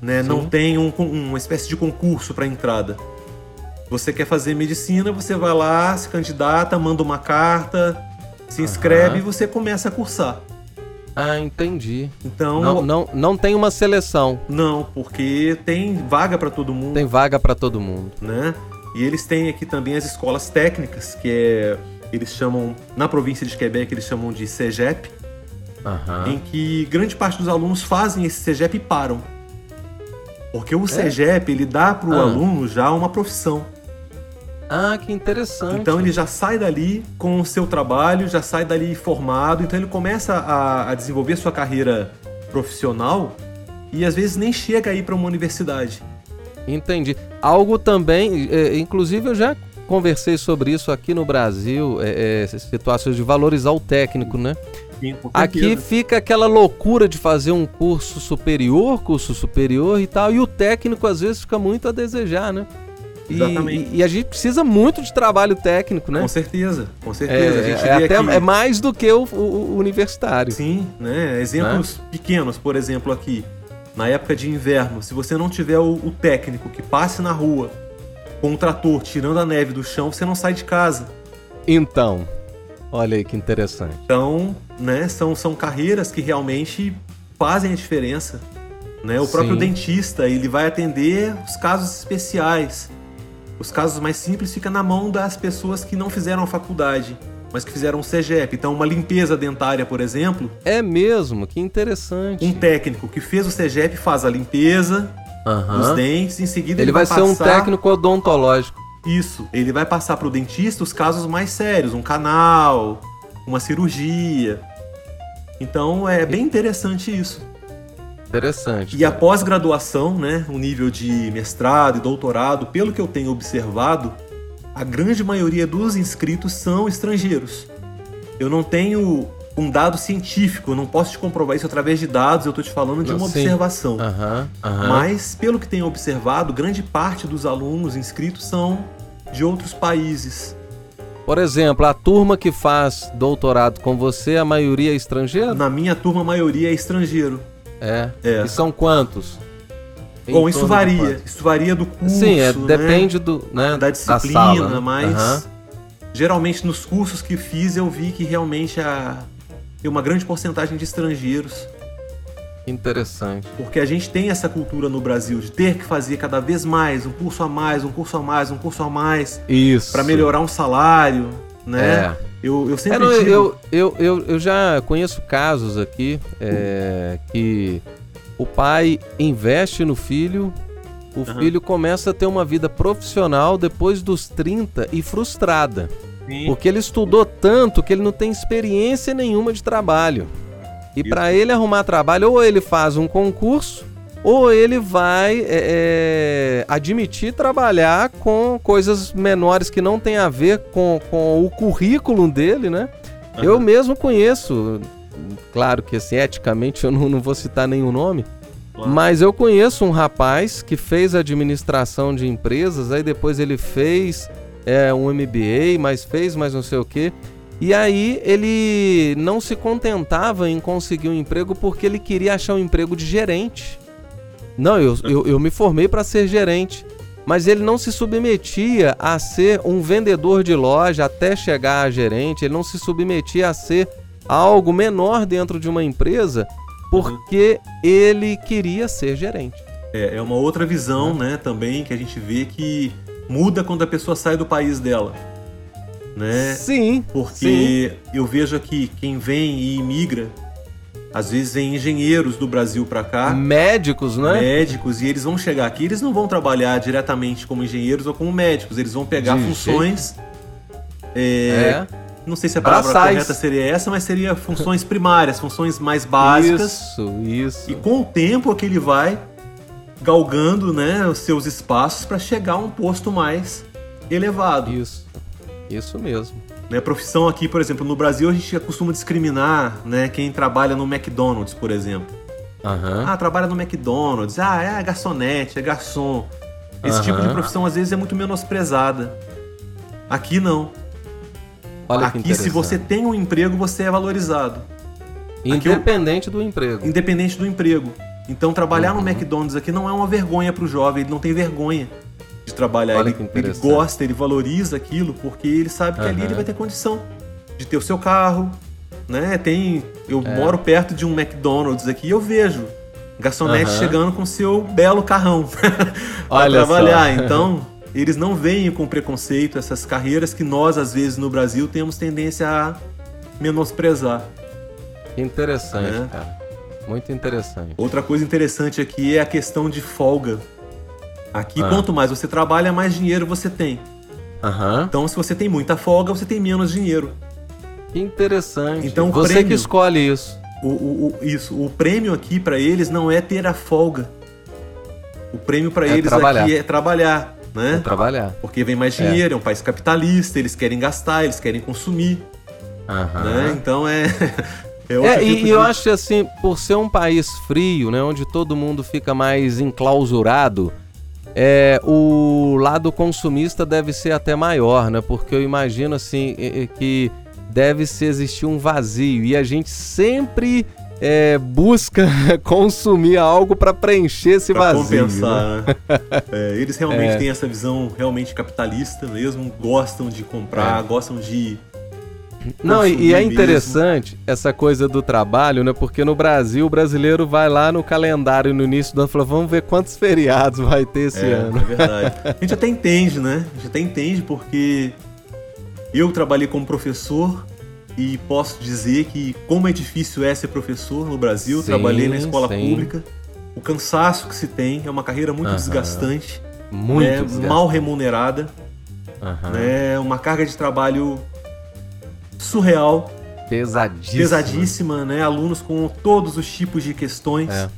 Speaker 3: né? Não
Speaker 2: Sim.
Speaker 3: tem um uma espécie de concurso para entrada. Você quer fazer medicina, você vai lá, se candidata, manda uma carta, se inscreve
Speaker 2: Aham.
Speaker 3: e você começa a cursar.
Speaker 2: Ah, entendi.
Speaker 3: Então,
Speaker 2: Não, não, não tem uma seleção.
Speaker 3: não, porque tem vaga para todo mundo,
Speaker 2: Tem vaga para todo mundo.
Speaker 3: né? E eles têm aqui também as escolas técnicas, que é eles chamam na província de Quebec eles chamam de CEGEP,
Speaker 2: Aham.
Speaker 3: em que grande parte dos alunos fazem esse CEGEP e param. Porque o
Speaker 2: É?
Speaker 3: CEGEP, ele dá para o
Speaker 2: Ah.
Speaker 3: aluno já uma profissão.
Speaker 2: Ah, que interessante.
Speaker 3: Então ele já sai dali com o seu trabalho, já sai dali formado, então ele começa a, a desenvolver sua carreira profissional e às vezes nem chega aí para uma universidade.
Speaker 2: Entendi. Algo também, é, inclusive eu já conversei sobre isso aqui no Brasil, é, é, situações de valorizar o técnico, né? Aqui fica aquela loucura de fazer um curso superior, curso superior e tal, e o técnico às vezes fica muito a desejar, né? E,
Speaker 3: Exatamente.
Speaker 2: e- e a gente precisa muito de trabalho técnico, né?
Speaker 3: Com certeza, com
Speaker 2: É,
Speaker 3: certeza. a gente
Speaker 2: é até
Speaker 3: aqui...
Speaker 2: é mais do que o, o- o universitário.
Speaker 3: Sim, né? Exemplos pequenos, por exemplo, aqui. Na época de inverno, se você não tiver o, o técnico que passe na rua com o trator tirando a neve do chão, você não sai de casa.
Speaker 2: Então, olha aí que interessante.
Speaker 3: Então, né, são, são carreiras que realmente fazem a diferença. Né? O próprio
Speaker 2: Sim.
Speaker 3: dentista, ele vai atender os casos especiais. Os casos mais simples ficam na mão das pessoas que não fizeram a faculdade, mas que fizeram o CEGEP. Então, uma limpeza dentária, por exemplo,
Speaker 2: É mesmo, que interessante.
Speaker 3: um técnico que fez o CEGEP faz a limpeza
Speaker 2: Aham.
Speaker 3: dos dentes, em seguida
Speaker 2: Ele, vai, ser um técnico odontológico.
Speaker 3: Isso, ele vai passar para o dentista os casos mais sérios, um canal, uma cirurgia. Então é bem interessante isso.
Speaker 2: Interessante.
Speaker 3: E a pós-graduação, né, o nível de mestrado e doutorado, pelo que eu tenho observado, a grande maioria dos inscritos são estrangeiros. Eu não tenho um dado científico, eu não posso te comprovar isso através de dados, eu estou te falando de uma
Speaker 2: sim.
Speaker 3: observação.
Speaker 2: Aham, aham.
Speaker 3: Mas, pelo que tenho observado, grande parte dos alunos inscritos são de outros países.
Speaker 2: Por exemplo, a turma que faz doutorado com você, a maioria é estrangeira?
Speaker 3: Na minha turma, a maioria é estrangeiro.
Speaker 2: É.
Speaker 3: É.
Speaker 2: E são quantos? Em
Speaker 3: Bom, isso varia.
Speaker 2: quantos?
Speaker 3: Isso varia do curso,
Speaker 2: Sim, é,
Speaker 3: né?
Speaker 2: depende do, né,
Speaker 3: da disciplina,
Speaker 2: sala, né?
Speaker 3: mas
Speaker 2: Aham.
Speaker 3: geralmente nos cursos que fiz eu vi que realmente a... tem uma grande porcentagem de estrangeiros.
Speaker 2: Interessante.
Speaker 3: Porque a gente tem essa cultura no Brasil de ter que fazer cada vez mais, um curso a mais, um curso a mais, um curso a mais,
Speaker 2: Isso.
Speaker 3: para melhorar um salário, né?
Speaker 2: É.
Speaker 3: Eu, eu
Speaker 2: É,
Speaker 3: sempre
Speaker 2: não,
Speaker 3: digo...
Speaker 2: eu, eu, eu, eu já conheço casos aqui é, que o pai investe no filho, o
Speaker 3: Aham.
Speaker 2: filho começa a ter uma vida profissional depois dos 30 e frustrada.
Speaker 3: Sim.
Speaker 2: Porque ele estudou tanto que ele não tem experiência nenhuma de trabalho. E para ele arrumar trabalho, ou ele faz um concurso, ou ele vai é, é, admitir trabalhar com coisas menores que não tem a ver com, com o currículo dele, né?
Speaker 3: Aham.
Speaker 2: Eu mesmo conheço, claro que assim, eticamente eu não, não vou citar nenhum nome,
Speaker 3: Claro.
Speaker 2: mas eu conheço um rapaz que fez administração de empresas, aí depois ele fez é, um MBA, mas fez mais não sei o quê. E aí ele não se contentava em conseguir um emprego porque ele queria achar um emprego de gerente. Não, eu, eu, eu me formei para ser gerente. Mas ele não se submetia a ser um vendedor de loja até chegar a gerente, ele não se submetia a ser algo menor dentro de uma empresa porque ele queria ser gerente.
Speaker 3: É, é uma outra visão, né, também, que a gente vê que muda quando a pessoa sai do país dela. Né?
Speaker 2: Sim,
Speaker 3: Porque eu vejo aqui quem vem e imigra, às vezes vem engenheiros do Brasil para cá,
Speaker 2: médicos, né?
Speaker 3: médicos, e eles vão chegar aqui, eles não vão trabalhar diretamente como engenheiros ou como médicos, eles vão pegar
Speaker 2: De
Speaker 3: funções. é,
Speaker 2: É.
Speaker 3: Não sei se a palavra
Speaker 2: Braçais.
Speaker 3: correta seria essa, mas seria funções primárias, funções mais básicas.
Speaker 2: Isso, isso.
Speaker 3: E com o tempo é que ele vai galgando né, os seus espaços para chegar a um posto mais elevado.
Speaker 2: Isso. Isso mesmo.
Speaker 3: Né, profissão aqui, por exemplo, no Brasil a gente costuma discriminar né, quem trabalha no McDonald's, por exemplo.
Speaker 2: Aham.
Speaker 3: Ah, trabalha no McDonald's, ah, é garçonete, é garçom. Esse tipo de profissão às vezes é muito menosprezada. Aqui não.
Speaker 2: Olha
Speaker 3: Aqui, se você tem um emprego, você é valorizado. eu-
Speaker 2: Independente do emprego.
Speaker 3: independente do emprego. Então, trabalhar
Speaker 2: Uhum.
Speaker 3: no McDonald's aqui não é uma vergonha pro jovem, ele não tem vergonha de trabalhar.
Speaker 2: Olha
Speaker 3: Ele, ele gosta, ele valoriza aquilo, porque ele sabe que ali
Speaker 2: Aham.
Speaker 3: ele vai ter condição de ter o seu carro, né? Tem, eu
Speaker 2: É.
Speaker 3: moro perto de um McDonald's aqui e eu vejo garçonete
Speaker 2: Aham.
Speaker 3: chegando com seu belo carrão pra
Speaker 2: Olha só.
Speaker 3: trabalhar. Então, eles não veem com preconceito essas carreiras que nós às vezes no Brasil temos tendência a menosprezar.
Speaker 2: Interessante,
Speaker 3: É.
Speaker 2: cara. Muito interessante.
Speaker 3: Outra coisa interessante aqui é a questão de folga. Aqui,
Speaker 2: Ah.
Speaker 3: quanto mais você trabalha, mais dinheiro você tem. Então, se você tem muita folga, você tem menos dinheiro.
Speaker 2: Que interessante.
Speaker 3: Então,
Speaker 2: você
Speaker 3: prêmio-
Speaker 2: que escolhe isso.
Speaker 3: O, o- o- isso, o prêmio aqui pra eles não é ter a folga. O prêmio pra
Speaker 2: É
Speaker 3: eles
Speaker 2: trabalhar.
Speaker 3: aqui é trabalhar, né?
Speaker 2: É trabalhar.
Speaker 3: Porque vem mais dinheiro, é. um país capitalista, eles querem gastar, eles querem consumir, né? Então é é outro
Speaker 2: É,
Speaker 3: tipo
Speaker 2: e,
Speaker 3: de...
Speaker 2: eu acho que assim, por ser um país frio, né, onde todo mundo fica mais enclausurado, é, o lado consumista deve ser até maior, né? Porque eu imagino assim é, é, que deve se existir um vazio e a gente sempre é, busca consumir algo para preencher esse
Speaker 3: Pra
Speaker 2: vazio. né?
Speaker 3: compensar, né? É, eles realmente
Speaker 2: É.
Speaker 3: têm essa visão realmente capitalista mesmo, gostam de comprar, gostam de
Speaker 2: Não, e, e é
Speaker 3: mesmo.
Speaker 2: interessante essa coisa do trabalho, né? Porque no Brasil o brasileiro vai lá no calendário no início do ano e fala: vamos ver quantos feriados vai ter esse
Speaker 3: É,
Speaker 2: ano.
Speaker 3: é verdade. A gente até entende, né? A gente até entende porque eu trabalhei como professor e posso dizer que como é difícil é ser professor no Brasil,
Speaker 2: Sim,
Speaker 3: trabalhei na escola
Speaker 2: sim.
Speaker 3: pública. O cansaço que se tem é uma carreira muito
Speaker 2: Aham.
Speaker 3: desgastante,
Speaker 2: Muito
Speaker 3: né?
Speaker 2: desgastante.
Speaker 3: mal remunerada,
Speaker 2: Aham.
Speaker 3: né? Uma carga de trabalho surreal,
Speaker 2: Pesadíssimo.
Speaker 3: pesadíssima, né? Alunos com todos os tipos de questões
Speaker 2: É.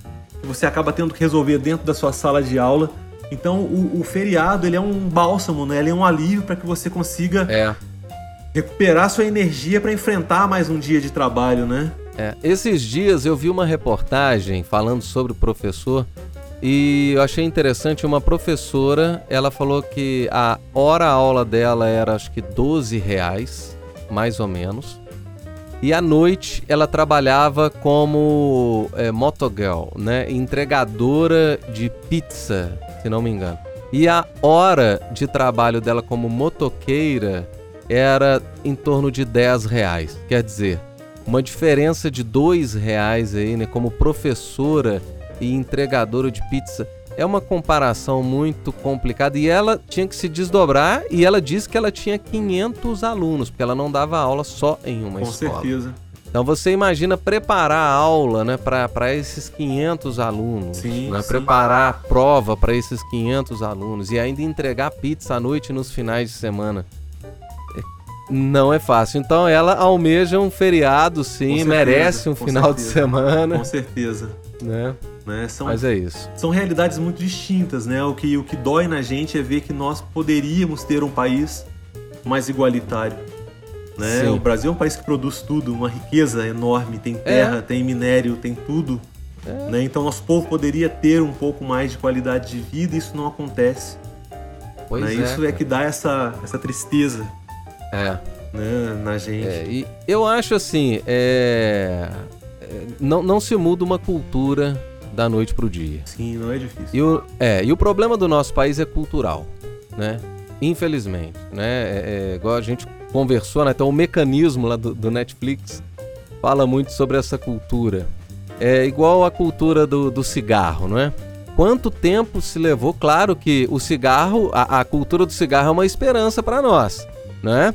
Speaker 3: que você acaba tendo que resolver dentro da sua sala de aula. Então, o, o feriado ele é um bálsamo, né? Ele é um alívio para que você consiga
Speaker 2: É,
Speaker 3: recuperar sua energia para enfrentar mais um dia de trabalho, né?
Speaker 2: é. Esses dias eu vi uma reportagem falando sobre o professor E eu achei interessante uma professora, ela falou que a hora aula dela era acho que 12 reais, mais ou menos. E à noite ela trabalhava como é, motogirl, né? Entregadora de pizza, se não me engano. E a hora de trabalho dela como motoqueira era em torno de 10 reais. Quer dizer, uma diferença de 2 reais aí, né? Como professora e entregadora de pizza. É uma comparação muito complicada e ela tinha que se desdobrar e ela disse que ela tinha 500 alunos, porque ela não dava aula só em uma
Speaker 3: Com
Speaker 2: escola.
Speaker 3: Com certeza.
Speaker 2: Então você imagina preparar a aula né, para esses 500 alunos,
Speaker 3: sim,
Speaker 2: né,
Speaker 3: sim.
Speaker 2: preparar a prova para esses 500 alunos e ainda entregar pizza à noite nos finais de semana. Não é fácil. Então ela almeja um feriado, sim,
Speaker 3: certeza,
Speaker 2: merece um final
Speaker 3: certeza,
Speaker 2: de semana.
Speaker 3: Com certeza.
Speaker 2: Né?
Speaker 3: Né? São,
Speaker 2: Mas é isso.
Speaker 3: São realidades muito distintas, né? O que, o que dói na gente é ver que nós poderíamos ter um país mais igualitário. Né? O Brasil é um país que produz tudo, uma riqueza enorme, tem terra, é. tem minério, tem tudo. É. Né? Então nosso povo poderia ter um pouco mais de qualidade de vida e isso não acontece.
Speaker 2: Pois
Speaker 3: né?
Speaker 2: é,
Speaker 3: isso
Speaker 2: cara.
Speaker 3: é que dá essa, essa tristeza
Speaker 2: é.
Speaker 3: né? na gente.
Speaker 2: e eu acho assim, é... não, não se muda uma cultura da noite para o dia.
Speaker 3: Sim, não é difícil.
Speaker 2: E o, é, e o problema do nosso país é cultural, né? Infelizmente, né? É, é, igual a gente conversou, né? Então o mecanismo lá do, do, Netflix fala muito sobre essa cultura. É igual a cultura do, do cigarro, não é? Quanto tempo se levou? Claro que o cigarro, a, a cultura do cigarro é uma esperança para nós, né?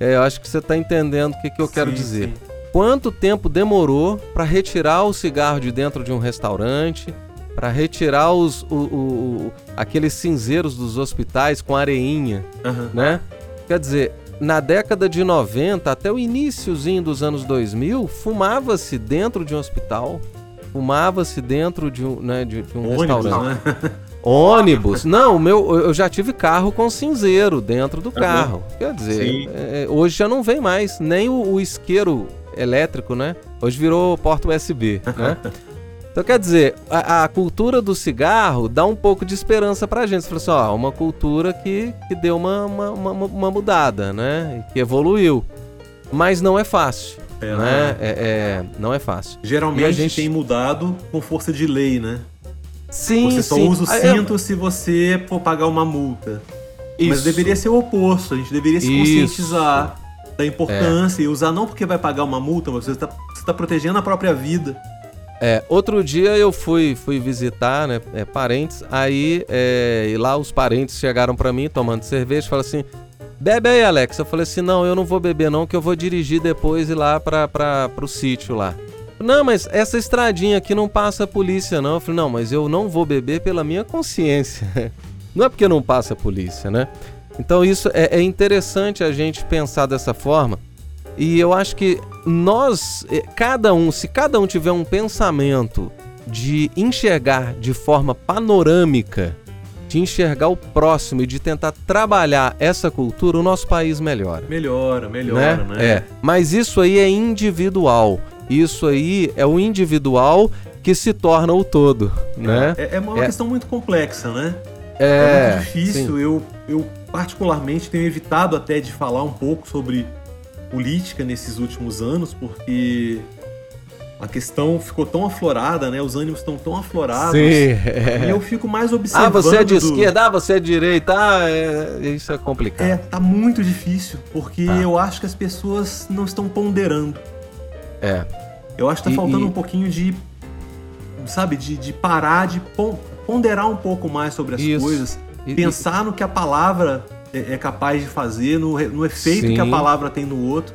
Speaker 2: É, eu acho que você está entendendo o que, que eu quero
Speaker 3: sim,
Speaker 2: dizer.
Speaker 3: Sim.
Speaker 2: Quanto tempo demorou para retirar o cigarro de dentro de um restaurante, para retirar os, o, o, aqueles cinzeiros dos hospitais com areinha,
Speaker 3: uhum.
Speaker 2: né? Quer dizer, na década de 90 até o iníciozinho dos anos 2000, fumava-se dentro de um hospital, fumava-se dentro de um, né, de, de um
Speaker 3: Ônibus,
Speaker 2: restaurante.
Speaker 3: Né?
Speaker 2: Ônibus. Não, meu, eu já tive carro com cinzeiro dentro do carro. Uhum. Quer dizer, é, hoje já não vem mais, nem o, o isqueiro elétrico, né? Hoje virou porta USB, né? Então, quer dizer, a, a, cultura do cigarro dá um pouco de esperança pra gente. Você fala assim, ó, uma cultura que, que deu uma, uma, uma, uma mudada, né? Que evoluiu. Mas não é fácil. É, né? É, é, não é fácil.
Speaker 3: Geralmente a gente tem mudado com força de lei, né?
Speaker 2: Sim,
Speaker 3: Você só
Speaker 2: sim.
Speaker 3: usa o cinto se você for pagar uma multa. Isso. Mas deveria ser o oposto. A gente deveria se conscientizar
Speaker 2: Isso.
Speaker 3: Da importância
Speaker 2: É.
Speaker 3: e usar não porque vai pagar uma multa, mas você está tá protegendo a própria vida.
Speaker 2: É, outro dia eu fui, fui visitar, né, é, parentes, aí é, e lá os parentes chegaram pra mim tomando cerveja e falaram assim, bebe aí Alex. Eu falei assim, não, eu não vou beber não, que eu vou dirigir depois e lá pra, pro sítio lá. Não, mas essa estradinha aqui não passa polícia não. Eu falei, não, mas eu não vou beber pela minha consciência. Não é porque não passa polícia, né? Então isso é, é interessante a gente pensar dessa forma. E eu acho que nós, eh, cada um, se cada um tiver um pensamento de enxergar de forma panorâmica, de enxergar o próximo e de tentar trabalhar essa cultura, o nosso país melhora.
Speaker 3: Melhora, melhora, né?
Speaker 2: né? É. Mas isso aí é individual. Isso aí é o individual que se torna o todo, né?
Speaker 3: É, é uma
Speaker 2: É.
Speaker 3: questão muito complexa, né?
Speaker 2: É,
Speaker 3: É muito difícil.
Speaker 2: sim.
Speaker 3: Eu, eu, particularmente, tenho evitado até de falar um pouco sobre política nesses últimos anos, porque a questão ficou tão aflorada, né? Os ânimos estão tão aflorados.
Speaker 2: Sim.
Speaker 3: E
Speaker 2: é.
Speaker 3: eu fico mais observando.
Speaker 2: Ah, você é de esquerda, ah, você é de direita, ah, é- isso é complicado.
Speaker 3: É, tá muito difícil, porque
Speaker 2: Tá.
Speaker 3: eu acho que as pessoas não estão ponderando.
Speaker 2: É.
Speaker 3: Eu acho que tá
Speaker 2: E-
Speaker 3: faltando
Speaker 2: e-
Speaker 3: um pouquinho de. Sabe, de, de parar, de pon- ponderar um pouco mais sobre as
Speaker 2: Isso.
Speaker 3: coisas.
Speaker 2: E-
Speaker 3: pensar no que a palavra é, é capaz de fazer, no, no efeito
Speaker 2: Sim.
Speaker 3: que a palavra tem no outro.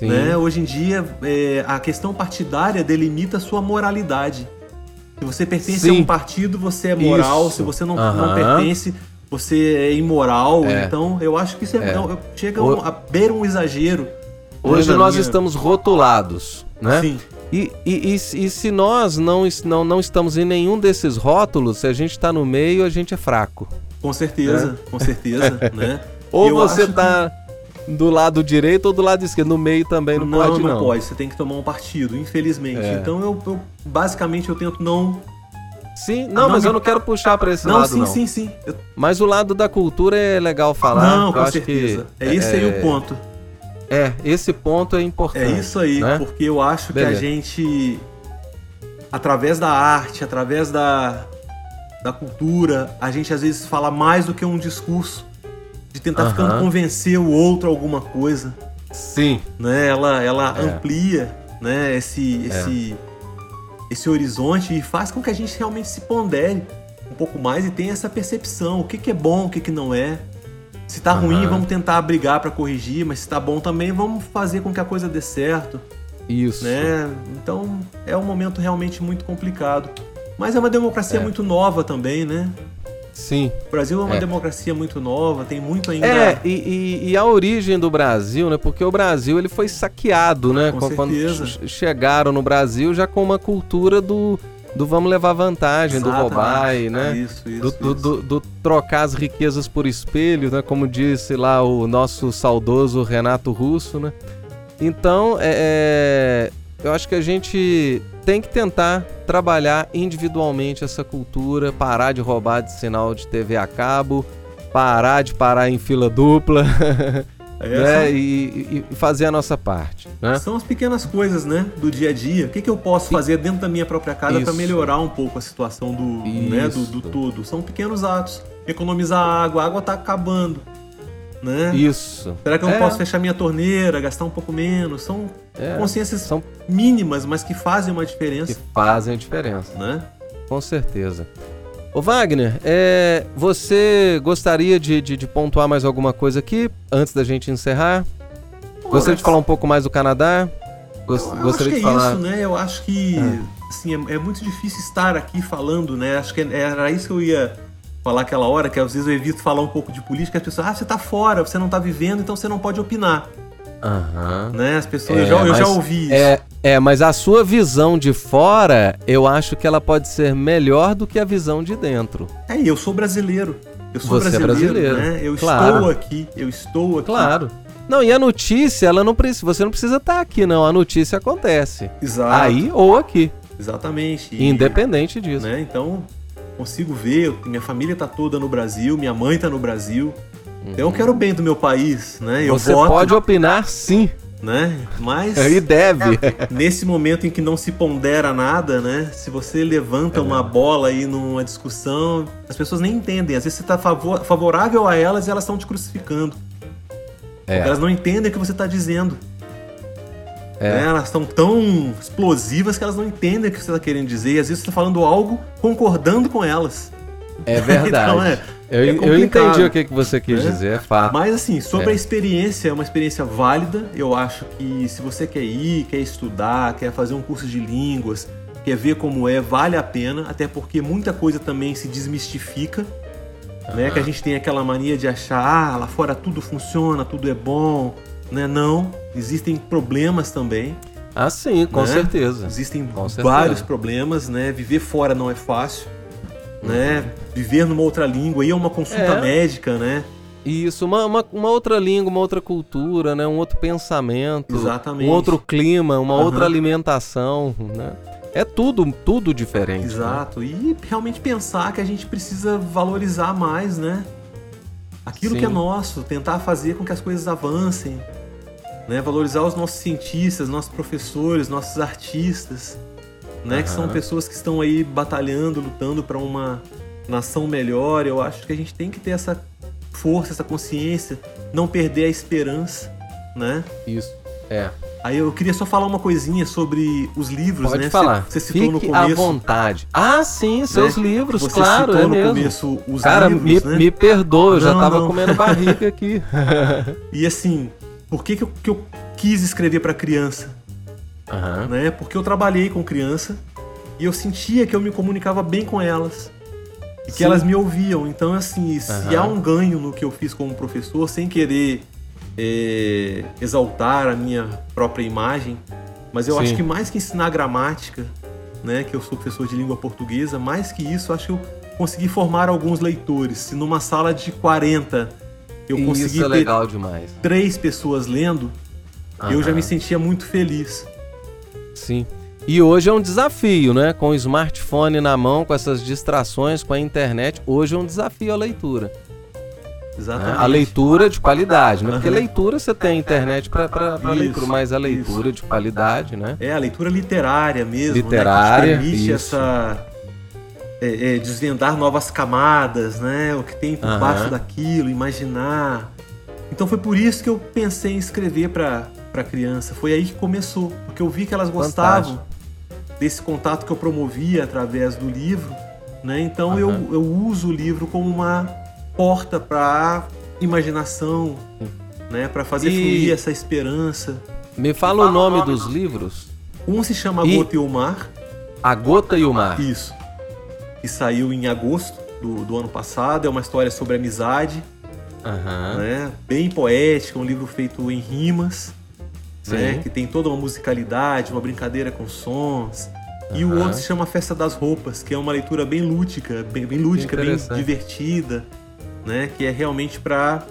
Speaker 3: Né? Hoje em dia, é, a questão partidária delimita a sua moralidade. Se você pertence
Speaker 2: Sim.
Speaker 3: a um partido, você é moral.
Speaker 2: Isso.
Speaker 3: Se você não, não
Speaker 2: Aham.
Speaker 3: pertence, você é imoral.
Speaker 2: É.
Speaker 3: Então, eu acho que isso é,
Speaker 2: É.
Speaker 3: não, chega
Speaker 2: O-
Speaker 3: a beira um exagero.
Speaker 2: Hoje
Speaker 3: na
Speaker 2: nós
Speaker 3: minha-
Speaker 2: estamos rotulados, né?
Speaker 3: Sim.
Speaker 2: E, e, e, se- e se nós não, não, não estamos em nenhum desses rótulos, se a gente está no meio, a gente é fraco.
Speaker 3: Com certeza, com certeza, né?
Speaker 2: Ou
Speaker 3: Eu
Speaker 2: você
Speaker 3: acho
Speaker 2: tá do lado direito ou do lado esquerdo. No meio também não,
Speaker 3: não,
Speaker 2: pode,
Speaker 3: não,
Speaker 2: não.
Speaker 3: pode, você tem que tomar um partido, infelizmente.
Speaker 2: É.
Speaker 3: Então eu, eu- basicamente eu tento não
Speaker 2: Sim, não, mas
Speaker 3: me-
Speaker 2: eu não quero puxar pra esse
Speaker 3: não,
Speaker 2: lado,
Speaker 3: sim,
Speaker 2: não.
Speaker 3: sim, sim. Eu-
Speaker 2: Mas o lado da cultura é legal falar.
Speaker 3: não, com certeza.
Speaker 2: Que,
Speaker 3: é esse aí o ponto.
Speaker 2: É, esse ponto é
Speaker 3: É
Speaker 2: importante.
Speaker 3: isso aí,
Speaker 2: né?
Speaker 3: porque eu acho que
Speaker 2: Beleza.
Speaker 3: a gente, através da arte, através da, da cultura, a gente às vezes fala mais do que um discurso. De tentar
Speaker 2: Aham.
Speaker 3: ficando convencer o outro alguma coisa.
Speaker 2: Sim,
Speaker 3: né? Ela, ela
Speaker 2: É.
Speaker 3: amplia, né? Esse, esse, esse horizonte e faz com que a gente realmente se pondere um pouco mais e tenha essa percepção. O que, que é bom, o que, que não é. Se tá
Speaker 2: Aham.
Speaker 3: ruim, vamos tentar brigar para corrigir, mas se tá bom também, vamos fazer com que a coisa dê certo,
Speaker 2: isso.
Speaker 3: né? Então, é um momento realmente muito complicado. Mas é uma democracia
Speaker 2: É.
Speaker 3: muito nova também, né?
Speaker 2: Sim.
Speaker 3: O Brasil é uma
Speaker 2: É.
Speaker 3: democracia muito nova, tem muito ainda.
Speaker 2: É, e, e- e a origem do Brasil, né? Porque o Brasil ele foi saqueado, né?
Speaker 3: Com
Speaker 2: Quando-
Speaker 3: certeza.
Speaker 2: che- chegaram no Brasil já com uma cultura do, do vamos levar vantagem, do
Speaker 3: Exatamente.
Speaker 2: roubar, e, né?
Speaker 3: Isso, isso,
Speaker 2: do, do-
Speaker 3: isso.
Speaker 2: do- do trocar as riquezas por espelho, né? Como disse lá o nosso saudoso Renato Russo, né? Então, é, é, eu acho que a gente tem que tentar trabalhar individualmente essa cultura, parar de roubar de sinal de TV a cabo, parar de parar em fila dupla,
Speaker 3: É,
Speaker 2: né?
Speaker 3: são-
Speaker 2: E, e fazer a nossa parte, né?
Speaker 3: São as pequenas coisas, né, do dia a dia. O que, que eu posso fazer dentro da minha própria casa para melhorar um pouco a situação do, né, do, do todo? São pequenos atos. Economizar água, a água tá acabando, né?
Speaker 2: Isso.
Speaker 3: Será que eu não
Speaker 2: É,
Speaker 3: posso fechar minha torneira, gastar um pouco menos? São
Speaker 2: é,
Speaker 3: consciências
Speaker 2: São
Speaker 3: mínimas, mas que fazem uma
Speaker 2: que
Speaker 3: diferença,
Speaker 2: fazem a diferença.
Speaker 3: né?
Speaker 2: Com certeza. Ô Wagner, é, você gostaria de, de- de pontuar mais alguma coisa aqui antes da gente encerrar? Gostaria de falar um pouco mais do Canadá? Gos-
Speaker 3: Eu acho
Speaker 2: gostaria
Speaker 3: que
Speaker 2: de
Speaker 3: é
Speaker 2: falar.
Speaker 3: isso, né? Eu acho que assim, é, é muito difícil estar aqui falando, né? Acho que era isso que eu ia falar aquela hora, que às vezes eu evito falar um pouco de política, as pessoas, ah, você tá fora, você não tá vivendo, então você não pode opinar,
Speaker 2: Aham.
Speaker 3: né? As pessoas,
Speaker 2: É,
Speaker 3: eu, já, eu já ouvi isso.
Speaker 2: É, é, mas a sua visão de fora, eu acho que ela pode ser melhor do que a visão de dentro.
Speaker 3: É, e eu sou brasileiro. Eu sou
Speaker 2: Você é
Speaker 3: brasileiro,
Speaker 2: brasileiro,
Speaker 3: né? Eu
Speaker 2: claro.
Speaker 3: estou aqui, eu estou aqui.
Speaker 2: Claro. Não, e a notícia, ela não precisa, você não precisa estar aqui, não. A notícia acontece.
Speaker 3: Exato.
Speaker 2: Aí ou aqui,
Speaker 3: Exatamente. E,
Speaker 2: independente disso.
Speaker 3: né? Então, consigo ver, minha família tá toda no Brasil, minha mãe tá no Brasil. Então eu quero o bem do meu país, né? Eu
Speaker 2: Uhum. Você
Speaker 3: voto,
Speaker 2: pode opinar sim,
Speaker 3: né? Mas
Speaker 2: e deve.
Speaker 3: nesse momento em que não se pondera nada, né? Se você levanta
Speaker 2: É
Speaker 3: uma bola aí numa discussão, as pessoas nem entendem. Às vezes você tá favor- favorável a elas e elas estão te crucificando.
Speaker 2: É.
Speaker 3: Elas não entendem o que você tá dizendo.
Speaker 2: É.
Speaker 3: né? Elas estão tão explosivas que elas não entendem o que você está querendo dizer. E às vezes você está falando algo concordando com elas.
Speaker 2: É verdade.
Speaker 3: Então, é-
Speaker 2: eu,
Speaker 3: é
Speaker 2: eu entendi o que, que você quis
Speaker 3: né?
Speaker 2: dizer, é fato.
Speaker 3: Mas assim, sobre
Speaker 2: É.
Speaker 3: a experiência, é uma experiência válida. Eu acho que se você quer ir, quer estudar, quer fazer um curso de línguas, quer ver como é, vale a pena. Até porque muita coisa também se desmistifica. Né? Que a gente tem aquela mania de achar, ah, lá fora tudo funciona, tudo é bom. Né? Não, existem problemas também.
Speaker 2: Ah, sim, com
Speaker 3: né?
Speaker 2: certeza.
Speaker 3: Existem
Speaker 2: Com certeza.
Speaker 3: vários problemas, né? Viver fora não é fácil, né? Viver numa outra língua, ir a uma consulta
Speaker 2: É.
Speaker 3: médica, né?
Speaker 2: Isso, uma, uma, uma outra língua, uma outra cultura, né? Um outro pensamento.
Speaker 3: Exatamente.
Speaker 2: Um outro clima, uma
Speaker 3: Aham.
Speaker 2: outra alimentação, né? É tudo, tudo diferente. né?
Speaker 3: Exato. E realmente pensar que a gente precisa valorizar mais, né? Aquilo
Speaker 2: Sim.
Speaker 3: que é nosso, tentar fazer com que as coisas avancem, né? Valorizar os nossos cientistas, nossos professores, nossos artistas, né? Que são pessoas que estão aí batalhando, lutando para uma nação melhor. Eu acho que a gente tem que ter essa força, essa consciência, não perder a esperança, né?
Speaker 2: Isso. É.
Speaker 3: Aí eu queria só falar uma coisinha sobre os livros,
Speaker 2: Pode
Speaker 3: né?
Speaker 2: falar.
Speaker 3: Você, citou no
Speaker 2: Fique à
Speaker 3: começo.
Speaker 2: vontade. Ah, sim, seus
Speaker 3: né?
Speaker 2: livros,
Speaker 3: Você
Speaker 2: claro,
Speaker 3: citou
Speaker 2: é
Speaker 3: no
Speaker 2: mesmo.
Speaker 3: começo os
Speaker 2: Cara,
Speaker 3: livros,
Speaker 2: me,
Speaker 3: né?
Speaker 2: me perdoa, eu já
Speaker 3: Não,
Speaker 2: tava
Speaker 3: não.
Speaker 2: comendo barriga aqui.
Speaker 3: E assim, por que, que, eu, que eu quis escrever para criança?
Speaker 2: Aham.
Speaker 3: Né? Porque eu trabalhei com criança e eu sentia que eu me comunicava bem com elas. E que
Speaker 2: Sim.
Speaker 3: elas me ouviam. Então, assim, se
Speaker 2: Aham.
Speaker 3: há um ganho no que eu fiz como professor, sem querer é, exaltar a minha própria imagem, mas eu
Speaker 2: Sim.
Speaker 3: acho que mais que ensinar gramática, né, que eu sou professor de língua portuguesa, mais que isso, acho que eu consegui formar alguns leitores. Se numa sala de 40 eu consegui
Speaker 2: Isso é
Speaker 3: ter
Speaker 2: legal demais.
Speaker 3: três pessoas lendo, eu já me sentia muito feliz.
Speaker 2: Sim. E hoje é um desafio, né? Com o smartphone na mão, com essas distrações, com a internet, hoje é um desafio a leitura.
Speaker 3: Exatamente.
Speaker 2: A leitura de qualidade, né? Porque leitura você tem internet para
Speaker 3: Isso,
Speaker 2: leitura, mas a
Speaker 3: isso.
Speaker 2: leitura de qualidade, né?
Speaker 3: É, a leitura literária mesmo.
Speaker 2: Literária,
Speaker 3: né, que te permite
Speaker 2: isso.
Speaker 3: essa. é, é, desvendar novas camadas, né? O que tem por
Speaker 2: Aham.
Speaker 3: baixo daquilo, imaginar. Então foi por isso que eu pensei em escrever para para criança. Foi aí que começou, porque eu vi que elas gostavam desse contato que eu promovia através do livro, né? Então eu,
Speaker 2: Aham.
Speaker 3: eu uso o livro como uma porta para imaginação, né? Para fazer
Speaker 2: E-
Speaker 3: fluir essa esperança.
Speaker 2: Me fala o nome dos livros.
Speaker 3: Um se chama
Speaker 2: E-
Speaker 3: Gota e o Mar,
Speaker 2: A Gota e o Mar.
Speaker 3: Isso. Que saiu em agosto do, do ano passado. É uma história sobre amizade,
Speaker 2: Aham.
Speaker 3: né? Bem poética, um livro feito em rimas, né? Que tem toda uma musicalidade, uma brincadeira com sons. E o outro se chama Festa das Roupas, que é uma leitura bem lúdica, bem, bem lúdica, bem divertida, né? Que é realmente para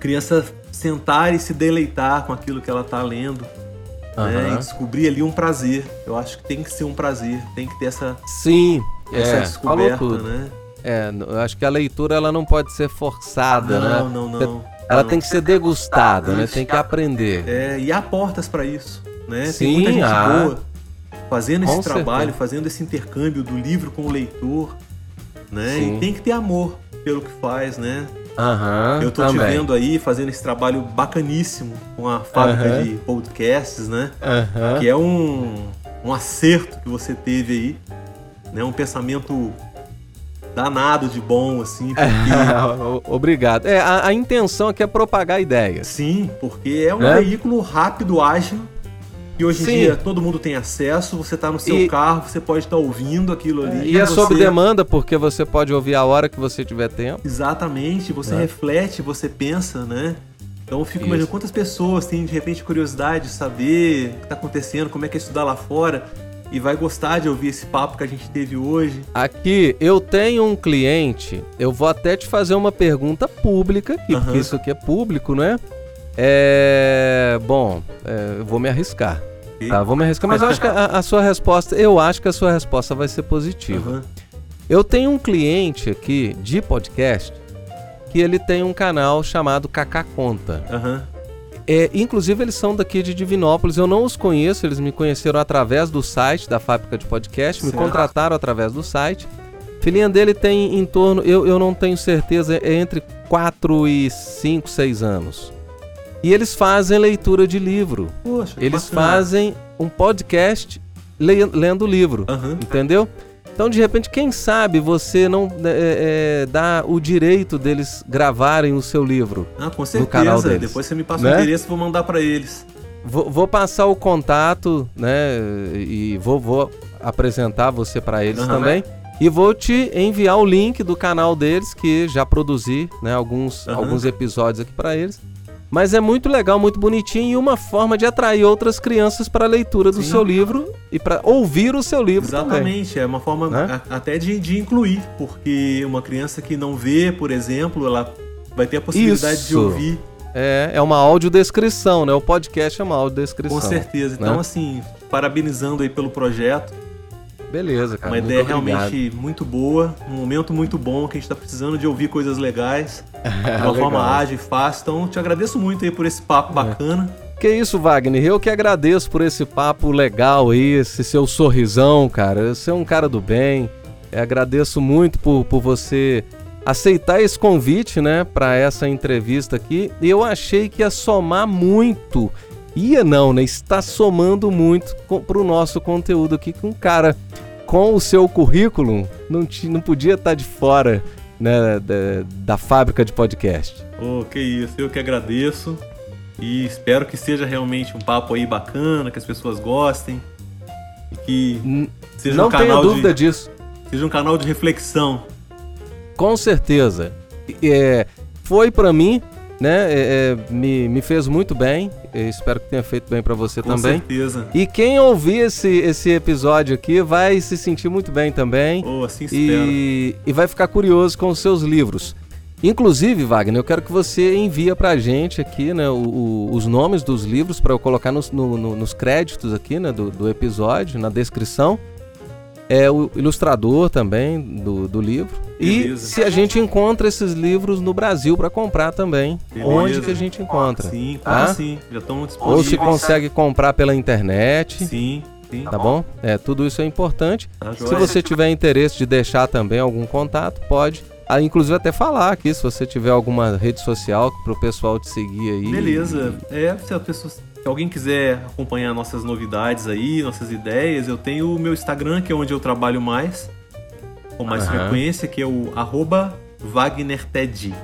Speaker 3: criança sentar e se deleitar com aquilo que ela tá lendo, né?
Speaker 2: Aham.
Speaker 3: E descobrir ali um prazer. Eu acho que tem que ser um prazer, tem que ter essa
Speaker 2: Sim,
Speaker 3: essa
Speaker 2: é,
Speaker 3: descoberta, né?
Speaker 2: É, eu acho que a leitura ela não pode ser forçada,
Speaker 3: Não,
Speaker 2: né?
Speaker 3: não, não.
Speaker 2: Ela tem que ser degustada, né? Tem que aprender.
Speaker 3: É, e há portas para isso, né?
Speaker 2: Sim,
Speaker 3: tem muita gente
Speaker 2: há.
Speaker 3: boa fazendo
Speaker 2: Com
Speaker 3: esse trabalho,
Speaker 2: certeza.
Speaker 3: fazendo esse intercâmbio do livro com o leitor, né?
Speaker 2: Sim.
Speaker 3: E tem que ter amor pelo que faz, né?
Speaker 2: Aham.
Speaker 3: Eu tô te
Speaker 2: também.
Speaker 3: vendo aí fazendo esse trabalho bacaníssimo com a fábrica
Speaker 2: Aham.
Speaker 3: de podcasts, né?
Speaker 2: Aham.
Speaker 3: Que é um, um acerto que você teve aí, né? Um pensamento danado de bom, assim, porque
Speaker 2: Obrigado. É, a, a intenção aqui é propagar ideias.
Speaker 3: Sim, porque é um
Speaker 2: Né?
Speaker 3: veículo rápido, ágil, e hoje em
Speaker 2: Sim.
Speaker 3: dia todo mundo tem acesso, você tá no seu
Speaker 2: E-
Speaker 3: carro, você pode estar ouvindo aquilo ali.
Speaker 2: E é
Speaker 3: você-
Speaker 2: sob demanda, porque você pode ouvir a hora que você tiver tempo.
Speaker 3: Exatamente, você
Speaker 2: Né?
Speaker 3: reflete, você pensa, né? Então eu fico
Speaker 2: Isso.
Speaker 3: imaginando quantas pessoas têm de repente curiosidade de saber o que tá acontecendo, como é que é estudar lá fora, e vai gostar de ouvir esse papo que a gente teve hoje.
Speaker 2: Aqui, eu tenho um cliente, eu vou até te fazer uma pergunta pública aqui,
Speaker 3: Aham.
Speaker 2: porque isso aqui é público, né? É. Bom, é, eu vou me arriscar.
Speaker 3: Ok?
Speaker 2: Tá, vou me arriscar, mas eu acho que a, a sua resposta, eu acho que a sua resposta vai ser positiva.
Speaker 3: Aham.
Speaker 2: Eu tenho um cliente aqui de podcast que ele tem um canal chamado Kaká Conta.
Speaker 3: Aham.
Speaker 2: É, inclusive, eles são daqui de Divinópolis. Eu não os conheço, eles me conheceram através do site da fábrica de podcast, me contrataram através do site. Filhinha dele tem em torno, eu, eu não tenho certeza, é entre 4 e 5, 6 anos. E eles fazem leitura de livro.
Speaker 3: Poxa,
Speaker 2: Eles
Speaker 3: bacana.
Speaker 2: fazem um podcast le- lendo livro.
Speaker 3: Aham.
Speaker 2: Entendeu? Então, de repente, quem sabe você não é, é, dá o direito deles gravarem o seu livro.
Speaker 3: Ah, com
Speaker 2: no canal
Speaker 3: certeza.
Speaker 2: deles.
Speaker 3: Depois você me passa
Speaker 2: Né?
Speaker 3: o endereço e vou mandar pra eles.
Speaker 2: Vou, vou passar o contato, né? E vou, vou apresentar você para eles
Speaker 3: Aham.
Speaker 2: também. E vou te enviar o link do canal deles, que já produzi né, alguns,
Speaker 3: Aham.
Speaker 2: alguns episódios aqui para eles. Mas é muito legal, muito bonitinho e uma forma de atrair outras crianças para a leitura do
Speaker 3: Sim.
Speaker 2: seu livro e para ouvir o seu livro também.
Speaker 3: Exatamente, é uma forma
Speaker 2: Né?
Speaker 3: a- até de, de incluir, porque uma criança que não vê, por exemplo, ela vai ter a possibilidade de
Speaker 2: Isso.
Speaker 3: ouvir,
Speaker 2: É, é uma audiodescrição, né? O podcast é uma audiodescrição.
Speaker 3: com certeza. Então,
Speaker 2: né?
Speaker 3: assim, parabenizando aí pelo projeto,
Speaker 2: Beleza, cara.
Speaker 3: uma ideia realmente muito boa, um momento muito bom que a gente está precisando de ouvir coisas legais, de uma.
Speaker 2: É.
Speaker 3: forma ágil e fácil. Então, te agradeço muito aí por esse papo bacana.
Speaker 2: Que isso, Wagner? Eu que agradeço por esse papo legal aí, esse seu sorrisão, cara. Você é um cara do bem. Eu agradeço muito por, por você aceitar esse convite, né, para essa entrevista aqui. E eu achei que ia somar muito. Ia não, né? Está somando muito com, pro nosso conteúdo aqui com um cara com o seu currículo não, te, não podia estar de fora né, da, da fábrica de podcast.
Speaker 3: Oh, que isso, eu que agradeço. E espero que seja realmente um papo aí bacana, que as pessoas gostem. E que seja
Speaker 2: não
Speaker 3: um
Speaker 2: tenha
Speaker 3: canal
Speaker 2: dúvida
Speaker 3: de,
Speaker 2: disso.
Speaker 3: seja um canal de reflexão.
Speaker 2: Com certeza. É, foi pra mim, né? é, é, me, me fez muito bem. Eu espero que tenha feito bem pra você
Speaker 3: Com
Speaker 2: também.
Speaker 3: certeza.
Speaker 2: E quem ouvir esse, esse episódio aqui vai se sentir muito bem também.
Speaker 3: Oh, assim espero.
Speaker 2: E, e vai ficar curioso com os seus livros. Inclusive, Wagner, eu quero que você envia pra gente aqui né, o, o, os nomes dos livros para eu colocar nos, no, no, nos créditos aqui né, do, do, episódio, na descrição. É o ilustrador também do, do livro. Beleza. E se a gente encontra esses livros no Brasil para comprar também. Beleza. Onde que a gente encontra?
Speaker 3: Sim, tá? sim. Já estão
Speaker 2: disponíveis. Ou se consegue comprar pela internet.
Speaker 3: Sim. Sim.
Speaker 2: Tá bom? É, tudo isso é importante. Tá se você tiver interesse de deixar também algum contato, pode ah, inclusive até falar aqui, se você tiver alguma rede social para o pessoal te seguir aí.
Speaker 3: Beleza. É, se, a pessoa, se alguém quiser acompanhar nossas novidades aí, nossas ideias, eu tenho o meu Instagram, que é onde eu trabalho mais, com mais uhum. frequência, que é o arroba WagnerTed.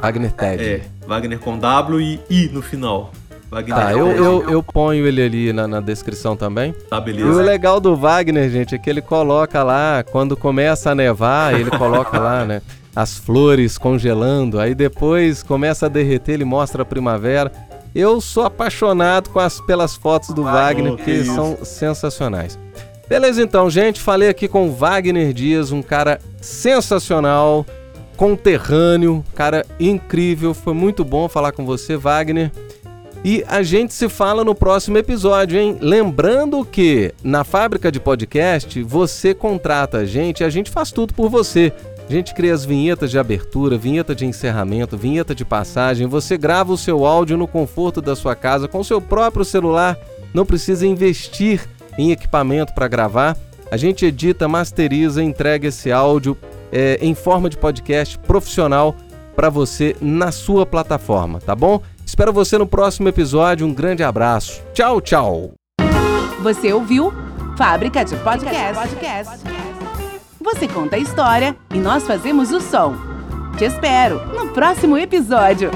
Speaker 2: WagnerTed.
Speaker 3: É, Wagner com W e I no final.
Speaker 2: Wagner. Tá, eu, eu, eu ponho ele ali na, na, descrição também.
Speaker 3: Tá, beleza.
Speaker 2: E o legal do Wagner, gente, é que ele coloca lá, quando começa a nevar, ele coloca lá, né? As flores congelando, aí depois começa a derreter, ele mostra a primavera. Eu sou apaixonado as, pelas fotos do Wagner, porque são sensacionais. Beleza, então, gente, falei aqui com o Wagner Dias, um cara sensacional, conterrâneo, cara incrível. Foi muito bom falar com você, Wagner. E a gente se fala no próximo episódio, hein? Lembrando que na fábrica de podcast você contrata a gente e a gente faz tudo por você. A gente cria as vinhetas de abertura, vinheta de encerramento, vinheta de passagem. Você grava o seu áudio no conforto da sua casa com o seu próprio celular. Não precisa investir em equipamento para gravar. A gente edita, masteriza, entrega esse áudio é, em forma de podcast profissional para você na sua plataforma, tá bom? Espero você no próximo episódio. Um grande abraço. Tchau, tchau.
Speaker 1: Você ouviu Fábrica de Podcast. Você conta a história e nós fazemos o som. Te espero no próximo episódio.